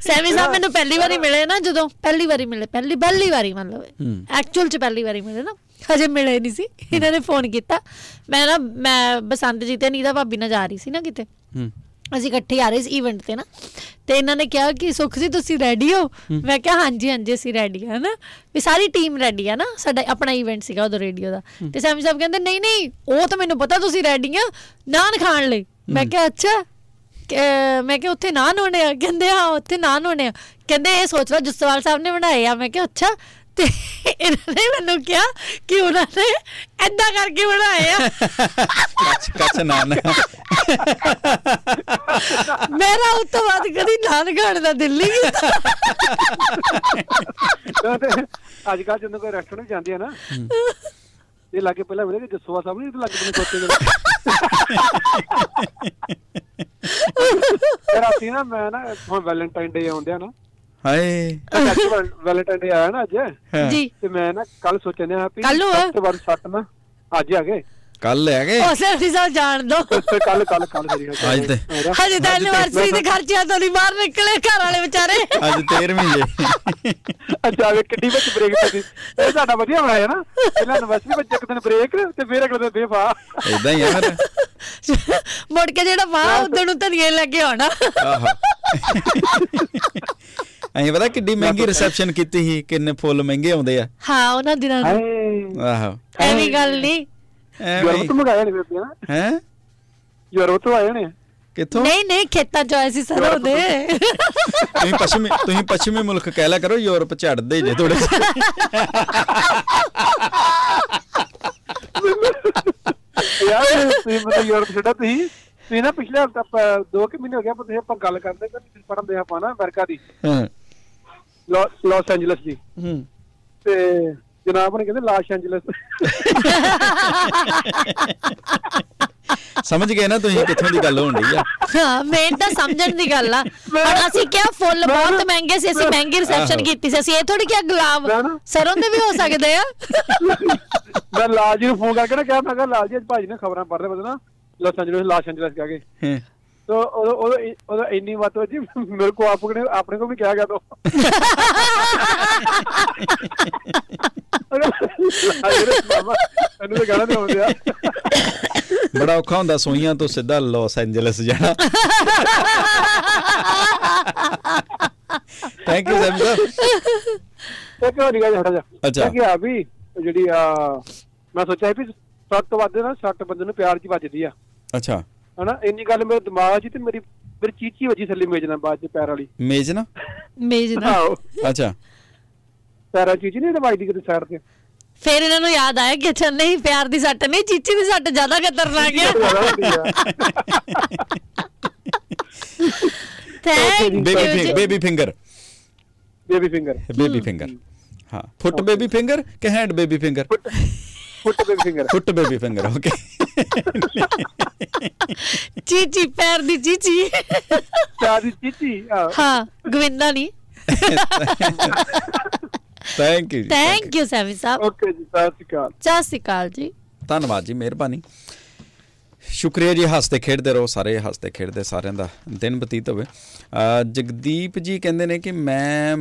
ਸੈਮੀ ਸਾਹਿਬ ਮੈਨੂੰ ਪਹਿਲੀ ਵਾਰੀ ਮਿਲੇ ਨਾ ਜਦੋਂ। ਪਹਿਲੀ ਵਾਰੀ ਮਿਲੇ ਪਹਿਲੀ ਪਹਿਲੀ ਵਾਰੀ। ਮਤਲਬ। ਐਕਚੁਅਲ ਚ ਪਹਿਲੀ ਵਾਰੀ ਮਿਲੇ ਨਾ। ਹਜੇ ਮਿਲੇ ਨਹੀਂ ਸੀ। ਇਹਨਾਂ ਨੇ ਫੋਨ ਕੀਤਾ। ਮੈਂ ਨਾ ਮੈਂ ਬਸੰਤ ਜੀ ਤੇ ਨੀਦਾ ਭਾਬੀ ਨਾਲ ਜਾ ਰਹੀ ਸੀ ਨਾ ਕਿਤੇ। ਅਸੀਂ ਇਕੱਠੇ ਆ ਰਹੇ ਸੀ ਇਵੈਂਟ ਤੇ ਨਾ। ਤੇ ਇਹਨਾਂ ਨੇ ਕਿਹਾ ਕਿ ਸੁਖ ਜੀ ਤੁਸੀਂ ਰੈਡੀ ਹੋ? ਮੈਂ ਕਿਹਾ ਹਾਂਜੀ ਹਾਂਜੀ ਅਸੀਂ ਰੈਡੀ ਹਾਂ ਨਾ ਵੀ ਸਾਰੀ ਟੀਮ ਰੈਡੀ ਆ ਨਾ। ਸਾਡਾ ਆਪਣਾ ਇਵੈਂਟ ਸੀਗਾ ਉਦੋਂ ਰੇਡੀਓ ਦਾ। ਤੇ ਸੈਮੀ ਸਾਹਿਬ ਕਹਿੰਦੇ ਨਹੀਂ ਨਹੀਂ ਉਹ ਤਾਂ ਮੈਨੂੰ ਪਤਾ ਤੁਸੀਂ ਰੈਡੀ ਆ। ਨਾਨ ਖਾਣ ਲਈ। ਮੈਂ ਕਿਹਾ ਅੱਛਾ। ਕਿ- ਮੈਂ ਕਿਹਾ ਉੱਥੇ ਨਾਨ ਹੋਣੇ ਆ। ਕਹਿੰਦੇ ਹਾਂ ਉੱਥੇ ਨਾਨ ਹੋਣੇ ਆ। ਕਹਿੰਦੇ ਇਹ ਸੋਚ ਲਓ ਜਸਵਾਲ ਸਾਹਿਬ ਨੇ ਬਣਾਏ ਆ। ਮੈਂ ਕਿਹਾ ਅੱਛਾ। ਤੇ ਇਹਨਾਂ ਨੇ ਮੈਨੂੰ ਕਿਹਾ ਕਿ ਉਹਨਾਂ ਨੇ ਐਦਾਂ ਕਰਕੇ ਬਣਾਏ ਆ। ਕੱਚ ਕੱਚ ਨਾਨ। ਮੇਰਾ ਉਸ ਤੋਂ ਬਾਅਦ ਕਦੀ ਨਾਨ ਖਾਣ ਦਾ ਦਿਲ ਨਹੀਂ ਕੀਤਾ। ਅੱਜ ਕੱਲ ਜਦੋਂ ਕੋਈ ਰੈਸਟੋਰੈਂਟ ਜਾਂਦੇ ਆ ਨਾ ਇਹ ਲਾਗੇ ਪਹਿਲਾਂ ਵੀਰੇ ਕਿ ਜਸਵਾ ਸਾਹਿਬ ਨਹੀਂ ਲੱਗੇ ਮੈਨੂੰ ਕੋਤੇ ਦੇ ਰਾਤੀ ਨਾ ਮੈਂ ਨਾ ਹੁਣ ਵੈਲੈਂਟਾਈਨ ਡੇ ਆਉਂਦਿਆ ਨਾ। ਹਾਏ। ਵੈਲੈਂਟਾਈਨ ਡੇ ਆਇਆ ਨਾ ਅੱਜ। ਹਾਂ। ਜੀ। ਤੇ ਮੈਂ ਨਾ ਕੱਲ ਸੋਚਿਆ ਵੀ ਕੱਲ੍ਹ ਨੂੰ ਆ? ਸਭ ਤੋਂ ਵੱਧ ਸੱਟ ਨਾ। ਅੱਜ ਆ ਗਏ। ਕੱਲ ਲੈ ਗਏ। ਉਸੇ ਅਫਸਰ ਸਾਹਿਬ ਜਾਣ ਦੋ। ਕੱਲ ਕੱਲ ਕੱਲ ਮੇਰੀ ਅੱਜ ਤੇ-। ਹਜੇ ਤਾਂ ਐਨਵਰਸਰੀ ਦੇ ਖਰਚਿਆਂ ਤੋਂ ਨਹੀਂ ਬਾਹਰ ਨਿਕਲੇ ਘਰ ਵਾਲੇ ਵਿਚਾਰੇ। ਅੱਜ 13ਵੀਂ ਜੇ ਅੱਛਾ ਵੇ ਕਿੱਡੀ ਵਿੱਚ ਬ੍ਰੇਕ ਪਈ ਇਹ ਸਾਡਾ ਵਧੀਆ ਬਣਾਇਆ ਨਾ। ਪਹਿਲਾਂ ਯੂਨੀਵਰਸਿਟੀ ਵਿੱਚ ਇੱਕ ਦਿਨ ਬ੍ਰੇਕ ਤੇ ਫਿਰ ਅਗਲੇ ਦਿਨ ਬੇਫਾ ਇਦਾਂ ਹੀ ਆ ਫਿਰ। ਮੁੜ ਕੇ ਜਿਹੜਾ ਵਾਹ ਉਦੋਂ ਨੂੰ ਧਨੀਏ ਲੈ ਕੇ ਆਉਣਾ। ਆਹੋ। ਐਂ ਪਤਾ ਕਿੱਡੀ ਮਹਿੰਗੀ ਰਿਸੈਪਸ਼ਨ ਕੀਤੀ ਸੀ ਕਿੰਨੇ ਫੁੱਲ ਮਹਿੰਗੇ ਆਉਂਦੇ ਆ। ਹਾਂ ਉਹਨਾਂ ਦਿਨਾਂ ਨੂੰ। ਆਹੋ। ਐਵੇਂ ਗੱਲ ਨਹੀਂ ਯੂਰਪ ਤੋਂ ਮੰਗਾਇਆ ਨਹੀਂ ਫਿਰ ਨਾ। ਹੈ? ਯੂਰਪ ਤੋਂ ਆਏ ਨੇ ਕਿੱਥੋਂ? ਨਹੀਂ ਨਹੀਂ ਖੇਤਾਂ ਚ ਆਏ ਸੀ ਸਰੋਂ ਦੇ ਤੁਸੀਂ ਪੱਛਮੀ ਤੁਸੀਂ ਪੱਛਮੀ ਮੁਲਕ ਕਹਿ ਲਿਆ ਕਰੋ ਯੂਰਪ ਝੜਦੇ ਜੇ ਥੋੜੇ ਯਾਰ ਤੁਸੀਂ ਮਤਲਬ ਯੂਰਪ ਛੱਡਾ ਤੁਸੀਂ ਤੁਸੀਂ ਨਾ ਪਿਛਲੇ ਹਫਤਾ ਆਪਾਂ ਦੋ ਕਿ ਮਹੀਨੇ ਹੋ ਗਿਆ ਤੁਸੀਂ ਆਪਾਂ ਗੱਲ ਕਰਦੇ ਕਿ ਪੜਨ ਦੇ ਆਪਾਂ ਨਾ ਅਮਰੀਕਾ ਦੀ। ਹਾਂ। ਲਾਸ ਐਂਜਲਸ ਦੀ। ਹੂੰ। ਤੇ ਜਨਾਬ ਨੇ ਕਹਿੰਦੇ ਲਾਸ ਐਂਜਲਸ। ਸਮਝ ਗਏ ਨਾ ਤੁਸੀਂ ਕਿੱਥੋਂ ਦੀ ਗੱਲ ਹੋਣ ਡਈ ਆ। ਹਾਂ ਮੇਨ ਤਾਂ ਸਮਝਣ ਦੀ ਗੱਲ ਆ। ਹੁਣ ਅਸੀਂ ਕਿਹਾ ਫੁੱਲ ਬਹੁਤ ਮਹਿੰਗੇ ਸੀ ਅਸੀਂ ਮਹਿੰਗੀ ਰਿਸੈਪਸ਼ਨ। ਕੀਤੀ ਸੀ। ਅਸੀਂ ਇਹ ਥੋੜੀ ਕਿਹਾ ਗੁਲਾਬ ਨਾ, ਨਾ। ਸਰੋਂ ਦੇ ਵੀ ਹੋ ਸਕਦੇ ਆ। ਮੈਂ ਲਾਲ ਜੀ ਨੂੰ ਫੋਨ ਕਰਕੇ ਨਾ ਕਿਹਾ ਮੈਂ ਕਿਹਾ ਲਾਲ ਜੀ ਅੱਜ ਭਾਜੀ ਨੇ ਖਬਰਾਂ ਪੜ੍ਹ ਰਹੇ ਬਦਨਾ ਲਾਸ ਐਂਜਲਸ ਲਾਸ ਐਂਜਲਸ ਕਹਿ ਕੇ ਹਾਂ। ਤੋ ਉਹ ਉਹ ਉਹ ਇੰਨੀ ਬਾਤ ਹੋਈ ਮੇਰੇ ਕੋ ਆਪ ਨੇ ਆਪਣੇ को भी किया गया तो ਅਰੇ ਬਾਬਾ ਇਹਨੂੰ ਤਾਂ ਗਾਣਾ ਨਹੀਂ ਆਉਂਦਾ ਬੜਾ ਔਖਾ ਹੁੰਦਾ ਸੋਈਆਂ ਤੋਂ ਸਿੱਧਾ ਲਾਸ ਐਂਜਲਸ ਜਾਣਾ ਥੈਂਕ ਯੂ ਸੈਮ ਸਾਹਿਬ ਇੱਕ ਹੋਰ ਗੱਲ ਹਟਾ ਜਾ ਅੱਛਾ। ਕਿ ਆ ਵੀ ਉਹ ਜਿਹੜੀ ਆ ਮੈਂ ਸੋਚਿਆ ਸੀ ਵੀ ਸੱਤ ਤੋਂ ਵੱਧ ਨਾ ਸੱਟ ਬੰਦੇ ਨੂੰ ਪਿਆਰ 'ਚ ਵੱਜਦੀ ਆ ਅੱਛਾ ਹਨਾ ਇੰਨੀ ਗੱਲ ਮੇਰੇ ਦਿਮਾਗ 'ਚ ਤੇ ਮੇਰੀ ਮੇਰੀ ਚੀਚੀ ਵੱਜੀ ਥੱਲੇ ਮੇਜ ਨਾਲ ਬਾਅਦ 'ਚ ਪੈਰ ਵਾਲੀ। ਮੇਜ਼ ਨਾ ਮੇਜ ਦਾ ਆਹੋ। ਅੱਛਾ। ਪੈਰਾਂ ਚੀਚੀ ਨਹੀਂ ਦਵਾਈ ਕਿਤੇ ਸਾਈਡ ਤੇ। ਫਿਰ ਇਹਨਾਂ ਨੂੰ ਯਾਦ ਆਇਆ ਕਿ ਅੱਛਾ ਨਹੀਂ ਪਿਆਰ ਦੀ ਸੱਟ ਨਹੀਂ ਚੀਚੀ ਦੀ ਸੱਟ ਜ਼ਿਆਦਾ ਖਤਰਨਾਕ ਹੈ thank baby baby finger baby finger baby finger ਹਾਂ। ਫੁੱਟ ਬੇਬੀ ਫਿੰਗਰ ਕਿ hand baby finger foot baby finger foot baby finger okay ਚੀਚੀ ਪੈਰ ਦੀ ਚੀਚੀ। ਪਿਆਰੀ ਚੀਚੀ ਹਾਂ। ਹਾਂ ਗੋਵਿੰਦਾ ਨਹੀਂ ਥੈਂਕ ਯੂ ਥੈਂਕ ਯੂ ਸੈਵੀ ਸਾਹਿਬ। ਓਕੇ ਜੀ ਸਤਿ ਸ਼੍ਰੀ ਅਕਾਲ। ਸਤਿ ਸ਼੍ਰੀ ਅਕਾਲ ਜੀ। ਧੰਨਵਾਦ ਜੀ ਮਿਹਰਬਾਨੀ। ਸ਼ੁਕਰੀਆ ਜੀ ਹੱਸਦੇ ਖੇਡਦੇ ਰਹੋ ਸਾਰੇ ਹੱਸਦੇ ਖੇਡਦੇ ਸਾਰਿਆਂ ਦਾ ਦਿਨ ਬਤੀਤ ਹੋਵੇ। ਜਗਦੀਪ ਜੀ ਕਹਿੰਦੇ ਨੇ ਕਿ ਮੈਂ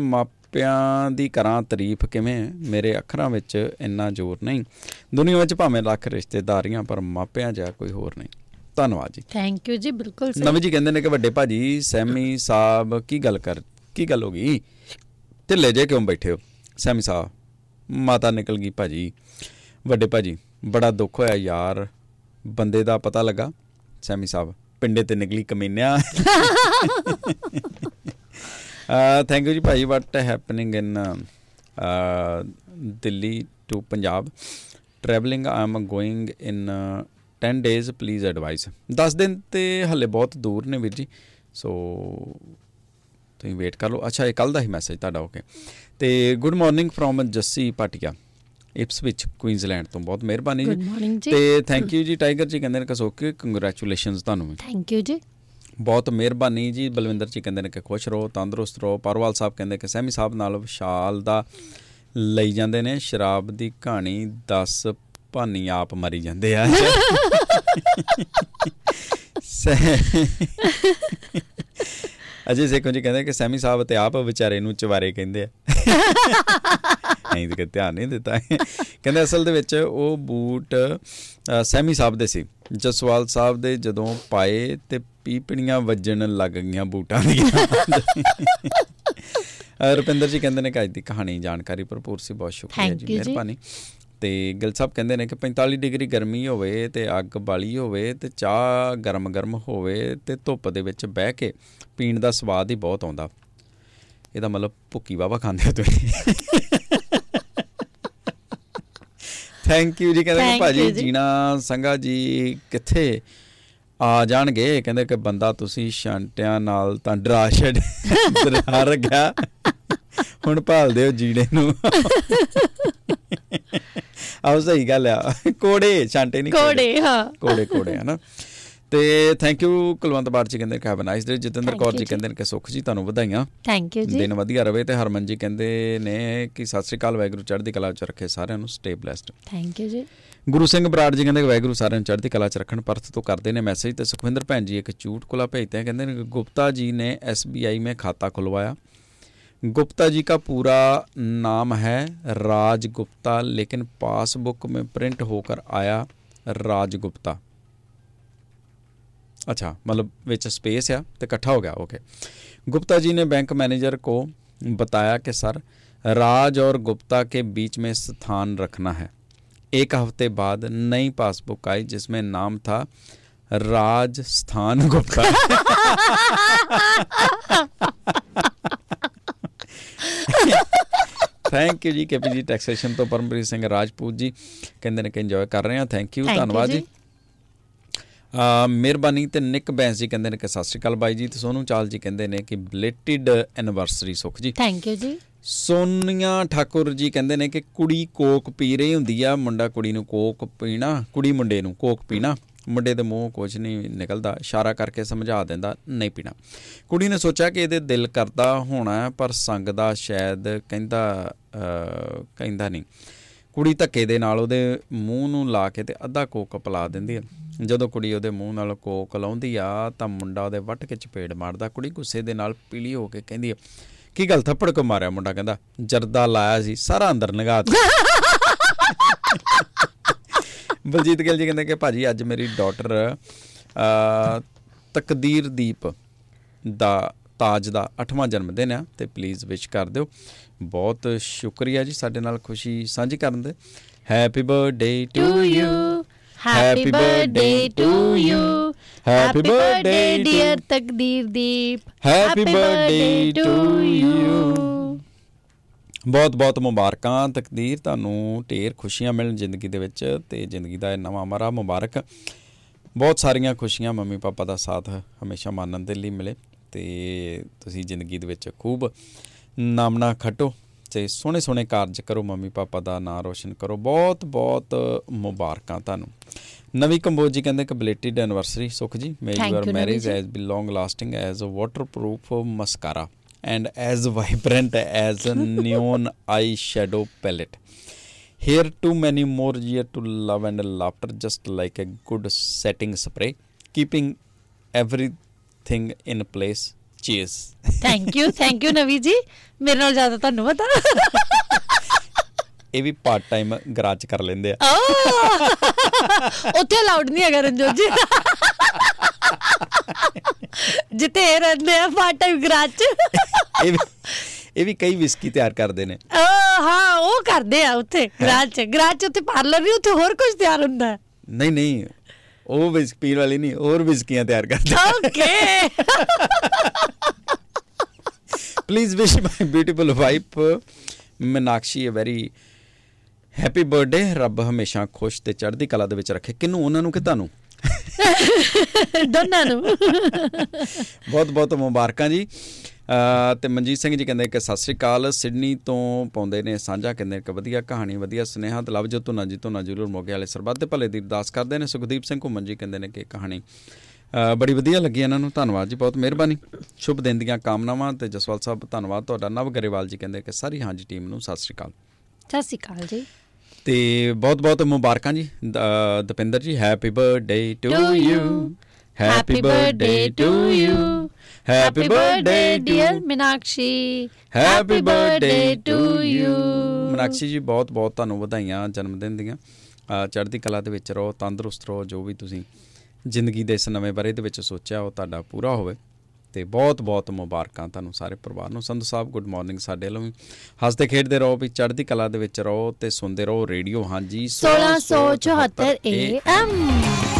ਮਾਪਿਆਂ ਦੀ ਕਰਾਂ ਤਾਰੀਫ ਕਿਵੇਂ ਮੇਰੇ ਅੱਖਰਾਂ ਵਿੱਚ ਇੰਨਾ ਜ਼ੋਰ ਨਹੀਂ। ਦੁਨੀਆ ਵਿੱਚ ਭਾਵੇਂ ਲੱਖ ਰਿਸ਼ਤੇਦਾਰੀਆਂ ਪਰ ਮਾਪਿਆਂ ਜਿਹਾ ਕੋਈ ਹੋਰ ਨਹੀਂ। ਧੰਨਵਾਦ ਜੀ। ਥੈਂਕ ਯੂ ਜੀ ਬਿਲਕੁਲ ਸਹੀ। ਨਵੀਂ ਜੀ ਕਹਿੰਦੇ ਨੇ ਕਿ ਵੱਡੇ ਭਾਜੀ ਸੈਮੀ ਸਾਹਿਬ ਕੀ ਗੱਲ ਕਰ ਕੀ ਗੱਲ ਹੋ ਗਈ? ਢਿੱਲੇ ਜੇ ਕਿਉਂ ਬੈਠੇ ਹੋ? ਸੈਮੀ ਸਾਹਿਬ ਮਾਤਾ ਨਿਕਲ ਗਈ ਭਾਜੀ। ਵੱਡੇ ਭਾਜੀ ਬੜਾ ਦੁੱਖ ਹੋਇਆ ਯਾਰ। ਬੰਦੇ ਦਾ ਪਤਾ ਲੱਗਾ। ਸੈਮੀ ਸਾਹਿਬ ਪਿੰਡੇ ਤੇ ਨਿਕਲੀ ਕਮੀਨਿਆ। *laughs* ਥੈਂਕ ਯੂ ਜੀ ਭਾਈ what happening in Delhi to Punjab? Travelling I am going in 10 days please advise 10 ਦਿਨ ਤੇ ਹੱਲੇ ਬਹੁਤ ਦੂਰ ਨੇ ਵੀਰ ਜੀ ਸੋ ਤੁਸੀਂ ਵੇਟ ਕਰ ਲਓ। ਅੱਛਾ ਇਹ ਕੱਲ ਦਾ ਹੀ ਮੈਸੇਜ ਤੁਹਾਡਾ ਓਕੇ ਤੇ ਗੁੱਡ ਮਾਰਨਿੰਗ ਫਰੋਮ ਜੱਸੀ ਪਾਟਿਆ ਇਪਸ ਵਿੱਚ ਕੁਈਨਜ਼ਲੈਂਡ ਤੋਂ। ਬਹੁਤ ਮਿਹਰਬਾਨੀ ਜੀ। ਤੇ ਥੈਂਕ ਯੂ ਜੀ ਟਾਈਗਰ ਜੀ ਕਹਿੰਦੇ ਨੇ ਕਸੋਕੇ ਕੰਗ੍ਰੈਚੁਲੇਸ਼ਨਸ ਤੁਹਾਨੂੰ ਥੈਂਕ ਯੂ ਜੀ। ਬਹੁਤ ਮਿਹਰਬਾਨੀ ਜੀ। ਬਲਵਿੰਦਰ ਜੀ ਕਹਿੰਦੇ ਨੇ ਕਿ ਖੁਸ਼ ਰਹੋ ਤੰਦਰੁਸਤ ਰਹੋ। ਪਰਵਾਲ ਸਾਹਿਬ ਕਹਿੰਦੇ ਕਿ ਸੈਮੀ ਸਾਹਿਬ ਨਾਲ ਵਿਸ਼ਾਲ ਦਾ ਲਈ ਜਾਂਦੇ ਨੇ। ਸ਼ਰਾਬ ਦੀ ਕਹਾਣੀ 10 ਭਾਨੀ ਆਪ ਮਰੀ ਜਾਂਦੇ ਆ। *laughs* ਅਜੇ ਸੇਖੋਂ ਜੀ ਕਹਿੰਦੇ ਕਿ ਸੈਮੀ ਸਾਹਿਬ ਤੇ ਆਪ ਵਿਚਾਰੇ ਨੂੰ ਚਵਾਰੇ ਕਹਿੰਦੇ ਆ। *laughs* ਨਹੀਂ ਤੇ ਧਿਆਨ ਨਹੀਂ ਦਿੱਤਾ। ਕਹਿੰਦੇ ਅਸਲ ਦੇ ਵਿੱਚ ਉਹ ਬੂਟ ਸੈਮੀ ਸਾਹਿਬ ਦੇ ਸੀ। ਜਸਵਾਲ ਸਾਹਿਬ ਦੇ ਜਦੋਂ ਪਾਏ ਤੇ ਪੀਪਣੀਆਂ ਵੱਜਣ ਲੱਗ ਗਈਆਂ ਬੂਟਾਂ ਦੀਆਂ। ਰੁਪਿੰਦਰ ਜੀ ਕਹਿੰਦੇ ਨੇ ਕਿ ਅੱਜ ਦੀ ਕਹਾਣੀ ਜਾਣਕਾਰੀ ਭਰਪੂਰ ਸੀ। ਬਹੁਤ ਸ਼ੁਕਰੀਆ ਜੀ। ਮਿਹਰਬਾਨੀ। ਤੇ ਗਿਲ ਸਾਹਿਬ ਕਹਿੰਦੇ ਨੇ ਕਿ 45 ਡਿਗਰੀ ਗਰਮੀ ਹੋਵੇ ਤੇ ਅੱਗ ਬਾਲੀ ਹੋਵੇ ਤੇ ਚਾਹ ਗਰਮ-ਗਰਮ ਹੋਵੇ ਤੇ ਧੁੱਪ ਦੇ ਵਿੱਚ ਬਹਿ ਕੇ ਪੀਣ ਦਾ ਸਵਾਦ ਹੀ ਬਹੁਤ ਆਉਂਦਾ। ਇਹਦਾ ਮਤਲਬ ਭੁੱਕੀ ਵਾਵਾ ਖਾਂਦੇ ਹੋ ਤੁਸੀਂ। ਥੈਂਕ ਯੂ ਜੀ। ਕਹਿੰਦੇ ਭਾਜੀ। ਜੀਣਾ ਸੰਗਾ ਜੀ ਕਿੱਥੇ ਆ ਜਾਣਗੇ? ਕਹਿੰਦੇ ਕਿ ਬੰਦਾ ਤੁਸੀਂ ਛਾਂਟਿਆਂ ਨਾਲ ਤਾਂ ਡਰਾ ਛੱਡ *laughs* ਡਰਾ ਰੱਖਿਆ ਹੁਣ ਭਾਲਦੇ ਹੋ ਜੀਣੇ ਨੂੰ। *laughs* ਆਹ ਸਹੀ ਗੱਲ ਆ। ਕੋੜੇ ਛਾਂਟੇ ਨਹੀਂ ਕੋੜੇ। ਹਾਂ। ਕੋੜੇ ਕੋੜੇ ਹਨਾ। ਤੇ ਥੈਂਕ ਯੂ ਕੁਲਵੰਤ ਬਾਰ ਜੀ ਕਹਿੰਦੇ have a nice day Jatinder Kaur ji ਕਹਿੰਦੇ ਨੇ ਕਿ ਸੁਖ ਜੀ ਤੁਹਾਨੂੰ ਵਧਾਈਆਂ। ਥੈਂਕ ਯੂ ਜੀ। ਦਿਨ ਵਧੀਆ ਰਵੇ ਤੇ ਹਰਮਨ ਜੀ ਕਹਿੰਦੇ ਨੇ ਕਿ ਸਤਿ ਸ੍ਰੀ ਅਕਾਲ ਵੈਗਰੂ ਚੜ੍ਹਦੀ ਕਲਾ ਚ ਰੱਖੇ ਸਾਰਿਆਂ ਨੂੰ। ਸਟੇ ਬlesed ਥੈਂਕ ਯੂ ਜੀ। ਗੁਰੂ ਸਿੰਘ ਬਰਾੜ ਜੀ ਕਹਿੰਦੇ ਵੈਗਰੂ ਸਾਰਿਆਂ ਨੂੰ ਚੜ੍ਹਦੀ ਕਲਾ ਚ ਰੱਖਣ ਪਰਤ ਤੋਂ ਕਰਦੇ ਨੇ ਮੈਸੇਜ ਤੇ ਸੁਖਵਿੰਦਰ ਭੈਣ ਜੀ ਇੱਕ ਚੂਟ ਕੋਲਾ ਭੇਜਦੇ ਆ। ਕਹਿੰਦੇ ਨੇ ਗੁਪਤਾ ਜੀ ਨੇ SBI ਮੇ ਖਾਤਾ ਖੁਲਵਾਇਆ। गुप्ता जी का पूरा नाम है राज गुप्ता लेकिन पासबुक में प्रिंट होकर आया राज गुप्ता अच्छा मतलब विच स्पेस है? तो इकट्ठा हो गया ओके गुप्ता जी ने बैंक मैनेजर को बताया कि सर राज और गुप्ता के बीच में स्थान रखना है। एक हफ़्ते बाद नई पासबुक आई जिसमें नाम था राजस्थान गुप्ता। *laughs* *laughs* *laughs* ਥੈਂਕ ਯੂ ਜੀ ਕੇਪੀ ਜੀ ਟੈਕਸੇਸ਼ਨ ਤੋਂ ਪਰਮਪ੍ਰੀਤ ਸਿੰਘ ਰਾਜਪੂਤ ਜੀ ਕਹਿੰਦੇ ਨੇ ਕਿ ਇੰਜੋਏ ਕਰ ਰਹੇ ਹਾਂ ਥੈਂਕ ਯੂ ਧੰਨਵਾਦ ਜੀ। ਮਿਹਰਬਾਨੀ ਤੇ ਨਿਕ ਬੈਂਸ ਜੀ ਕਹਿੰਦੇ ਨੇ ਕਿ ਸਤਿ ਸ਼੍ਰੀ ਅਕਾਲ ਬਾਈ ਜੀ ਤੇ ਸੋਨੂ ਚਾਲ ਜੀ ਕਹਿੰਦੇ ਨੇ ਕਿ ਬਲੇਟਡ ਐਨੀਵਰਸਰੀ ਸੁਖ ਜੀ। ਥੈਂਕ ਯੂ ਜੀ। ਸੋਨੀਆ ਠਾਕੁਰ ਜੀ ਕਹਿੰਦੇ ਨੇ ਕਿ ਕੁੜੀ ਕੋਕ ਪੀ ਰਹੀ ਹੁੰਦੀ ਆ ਮੁੰਡਾ ਕੁੜੀ ਨੂੰ ਕੋਕ ਪੀਣਾ ਕੁੜੀ ਮੁੰਡੇ ਨੂੰ ਕੋਕ ਪੀਣਾ। ਮੁੰਡੇ ਦੇ ਮੂੰਹ ਕੁਝ ਨਹੀਂ ਨਿਕਲਦਾ ਇਸ਼ਾਰਾ ਕਰਕੇ ਸਮਝਾ ਦਿੰਦਾ ਨਹੀਂ ਪੀਣਾ। ਕੁੜੀ ਨੇ ਸੋਚਿਆ ਕਿ ਇਹਦੇ ਦਿਲ ਕਰਦਾ ਹੋਣਾ ਹੈ, ਪਰ ਸੰਗਦਾ ਸ਼ਾਇਦ ਕਹਿੰਦਾ ਅਹ, ਕਹਿੰਦਾ ਨਹੀਂ। ਕੁੜੀ ਧੱਕੇ ਦੇ ਨਾਲ ਉਹਦੇ ਮੂੰਹ ਨੂੰ ਲਾ ਕੇ ਤੇ ਅੱਧਾ ਕੋਕ ਪਿਲਾ ਦਿੰਦੀ ਹੈ ਜਦੋਂ ਕੁੜੀ ਉਹਦੇ ਮੂੰਹ ਨਾਲ ਕੋਕ ਲਾਉਂਦੀ ਆ ਤਾਂ ਮੁੰਡਾ ਉਹਦੇ ਵੱਟ ਕੇ ਚਪੇੜ ਮਾਰਦਾ। ਕੁੜੀ ਗੁੱਸੇ ਦੇ ਨਾਲ ਪੀਲੀ ਹੋ ਕੇ ਕਹਿੰਦੀ ਆ ਕੀ ਗੱਲ ਥੱਪੜ ਕੋ ਮਾਰਿਆ? ਮੁੰਡਾ ਕਹਿੰਦਾ ਜਰਦਾ ਲਾਇਆ ਸੀ ਸਾਰਾ ਅੰਦਰ ਨਗਾ ਦਿੱਤਾ। ਬਲਜੀਤ ਗਿੱਲ ਜੀ ਕਹਿੰਦੇ ਕਿ ਭਾਜੀ ਅੱਜ ਮੇਰੀ ਡਾਟਰ ਤਕਦੀਰਦੀਪ ਦਾ ਤਾਜ ਦਾ 8ਵਾਂ ਜਨਮ ਦਿਨ ਆ ਤੇ ਪਲੀਜ਼ ਵਿਸ਼ ਕਰ ਦਿਓ। ਬਹੁਤ ਸ਼ੁਕਰੀਆ ਜੀ ਸਾਡੇ ਨਾਲ ਖੁਸ਼ੀ ਸਾਂਝੀ ਕਰਨ ਦੇ। Happy birthday to to you you happy birthday to you birthday to- dear Takdirdeep Happy birthday to you. ਬਹੁਤ ਬਹੁਤ ਮੁਬਾਰਕਾਂ ਤਕਦੀਰ ਤੁਹਾਨੂੰ ਢੇਰ ਖੁਸ਼ੀਆਂ ਮਿਲਣ ਜ਼ਿੰਦਗੀ ਦੇ ਵਿੱਚ ਤੇ ਜ਼ਿੰਦਗੀ ਦਾ ਇਹ ਨਵਾਂ ਮਰਾ ਮੁਬਾਰਕ। ਬਹੁਤ ਸਾਰੀਆਂ ਖੁਸ਼ੀਆਂ ਮੰਮੀ ਪਾਪਾ ਦਾ ਸਾਥ ਹਮੇਸ਼ਾ ਮਾਨਣ ਦੇ ਲਈ ਮਿਲੇ ਤੇ ਤੁਸੀਂ ਜ਼ਿੰਦਗੀ ਦੇ ਵਿੱਚ ਖੂਬ ਨਾਮਣਾ ਖਟੋ ਤੇ ਸੋਹਣੇ ਸੋਹਣੇ ਕਾਰਜ ਕਰੋ ਮੰਮੀ ਪਾਪਾ ਦਾ ਨਾਂ ਰੋਸ਼ਨ ਕਰੋ। ਬਹੁਤ ਬਹੁਤ ਮੁਬਾਰਕਾਂ ਤੁਹਾਨੂੰ। ਨਵੀਂ ਕੰਬੋਜ ਜੀ ਕਹਿੰਦੇ ਕਿ belated anniversary Sukh ji may your marriage. As be long lasting as a waterproof mascara And as vibrant as a neon *laughs* eye shadow palette Here too many more year to love and laughter, just like a good setting spray, keeping everything in place. Cheers. Thank you thank you Navi ji ਮੇਰੇ ਨਾਲ ਜ਼ਿਆਦਾ ਤੁਹਾਨੂੰ ਪਤਾ ਇਹ ਵੀ part time garage ਕਰ ਲੈਂਦੇ ਆ ਆਹ! ਉੱਥੇ ਅਲਾਉਡ ਨਹੀਂ ਹੈਗਾ ਰਣਜੋਤ ਜੀ ਜਿੱਥੇ ਇਹ ਰਹਿੰਦੇ ਆ ਪਾਰਟ ਟਾਈਮ ਗਰਾਜ ਚ ਇਹ ਵੀ ਇਹ ਵੀ ਕਈ ਵਿਸਕੀ ਤਿਆਰ ਕਰਦੇ ਨੇ। ਹਾਂ ਉਹ ਕਰਦੇ ਆ ਉੱਥੇ ਗਰਾਜ ਚ ਗਰਾਜ ਚ ਉੱਥੇ ਪਾਰਲਰ ਨਹੀਂ ਉੱਥੇ ਹੋਰ ਕੁਝ ਤਿਆਰ ਹੁੰਦਾ ਨਹੀਂ ਨਹੀਂ ਉਹ ਵਿਸਕੀ ਪੀਣ ਵਾਲੀ ਨਹੀਂ ਹੋਰ ਵਿਸਕੀਆਂ ਤਿਆਰ ਕਰਦੇ okay please wish my beautiful wife Meenakshi a very happy birthday ਰੱਬ ਹਮੇਸ਼ਾ ਖੁਸ਼ ਤੇ ਚੜ੍ਹਦੀ ਕਲਾ ਦੇ ਵਿੱਚ ਰੱਖੇ। ਕਿਨੂੰ ਉਹਨਾਂ ਨੂੰ ਕਿ ਤੁਹਾਨੂੰ? *laughs* ਦੋਨਾਂ ਨੂੰ। *laughs* ਬਹੁਤ ਬਹੁਤ ਮੁਬਾਰਕਾਂ ਜੀ। ਤੇ ਮਨਜੀਤ ਸਿੰਘ ਜੀ ਕਹਿੰਦੇ ਕਿ ਸਤਿ ਸ੍ਰੀ ਅਕਾਲ ਸਿਡਨੀ ਤੋਂ ਪਾਉਂਦੇ ਨੇ ਸਾਂਝਾ ਕਹਿੰਦੇ ਕਿ ਵਧੀਆ ਕਹਾਣੀ ਵਧੀਆ ਸੁਨੇਹਾ ਤੇ ਲਵ ਜੋ ਧੁਨਾ ਜੀ ਧੁਨਾ ਜ਼ਰੂਰ ਮੋਗੇ ਵਾਲੇ ਸਰਬੱਤ ਦੇ ਭਲੇ ਦੀ ਅਰਦਾਸ ਕਰਦੇ ਨੇ। ਸੁਖਦੀਪ ਸਿੰਘ ਘੁੰਮਣ ਜੀ ਕਹਿੰਦੇ ਨੇ ਕਿ ਕਹਾਣੀ ਬੜੀ ਵਧੀਆ ਲੱਗੀ ਇਹਨਾਂ ਨੂੰ। ਧੰਨਵਾਦ ਜੀ ਬਹੁਤ ਮਿਹਰਬਾਨੀ। ਸ਼ੁਭ ਦਿਨ ਦੀਆਂ ਕਾਮਨਾਵਾਂ ਤੇ ਜਸਵਾਲ ਸਾਹਿਬ ਧੰਨਵਾਦ। ਤੁਹਾਡਾ ਨਵ ਗਰੇਵਾਲ ਜੀ ਕਹਿੰਦੇ ਕਿ ਸਾਰੀ ਹਾਂਜੀ ਟੀਮ ਨੂੰ ਸਤਿ ਸ੍ਰੀ ਅਕਾਲ। ਸਤਿ ਸ਼੍ਰੀ ਅਕਾਲ ਜੀ। ਤੇ ਬਹੁਤ ਬਹੁਤ ਮੁਬਾਰਕਾਂ ਜੀ Dapinder ji happy birthday to you. Happy birthday to you happy birthday dear Meenakshi happy birthday to you Meenakshi ji ਬਹੁਤ ਬਹੁਤ ਤੁਹਾਨੂੰ ਵਧਾਈਆਂ ਜਨਮ ਦਿਨ ਦੀਆਂ। ਚੜ੍ਹਦੀ ਕਲਾ ਦੇ ਵਿੱਚ ਰਹੋ ਤੰਦਰੁਸਤ ਰਹੋ ਜੋ ਵੀ ਤੁਸੀਂ ਜ਼ਿੰਦਗੀ ਦੇ ਇਸ ਨਵੇਂ ਬਾਰੇ ਦੇ ਵਿੱਚ ਸੋਚਿਆ ਉਹ ਤੁਹਾਡਾ ਪੂਰਾ ਹੋਵੇ। ਤੇ ਬਹੁਤ ਬਹੁਤ ਮੁਬਾਰਕਾਂ ਤੁਹਾਨੂੰ ਸਾਰੇ ਪਰਿਵਾਰ ਨੂੰ। ਸੰਧੂ ਸਾਹਿਬ ਗੁੱਡ ਮਾਰਨਿੰਗ ਸਾਡੇ ਵੱਲੋਂ ਵੀ। ਹੱਸਦੇ, ਖੇਡਦੇ ਰਹੋ, ਵੀ ਚੜ੍ਹਦੀ ਕਲਾ ਦੇ ਵਿੱਚ ਰਹੋ ਤੇ ਸੁਣਦੇ ਰਹੋ ਰੇਡੀਓ। ਹਾਂਜੀ 1674 AM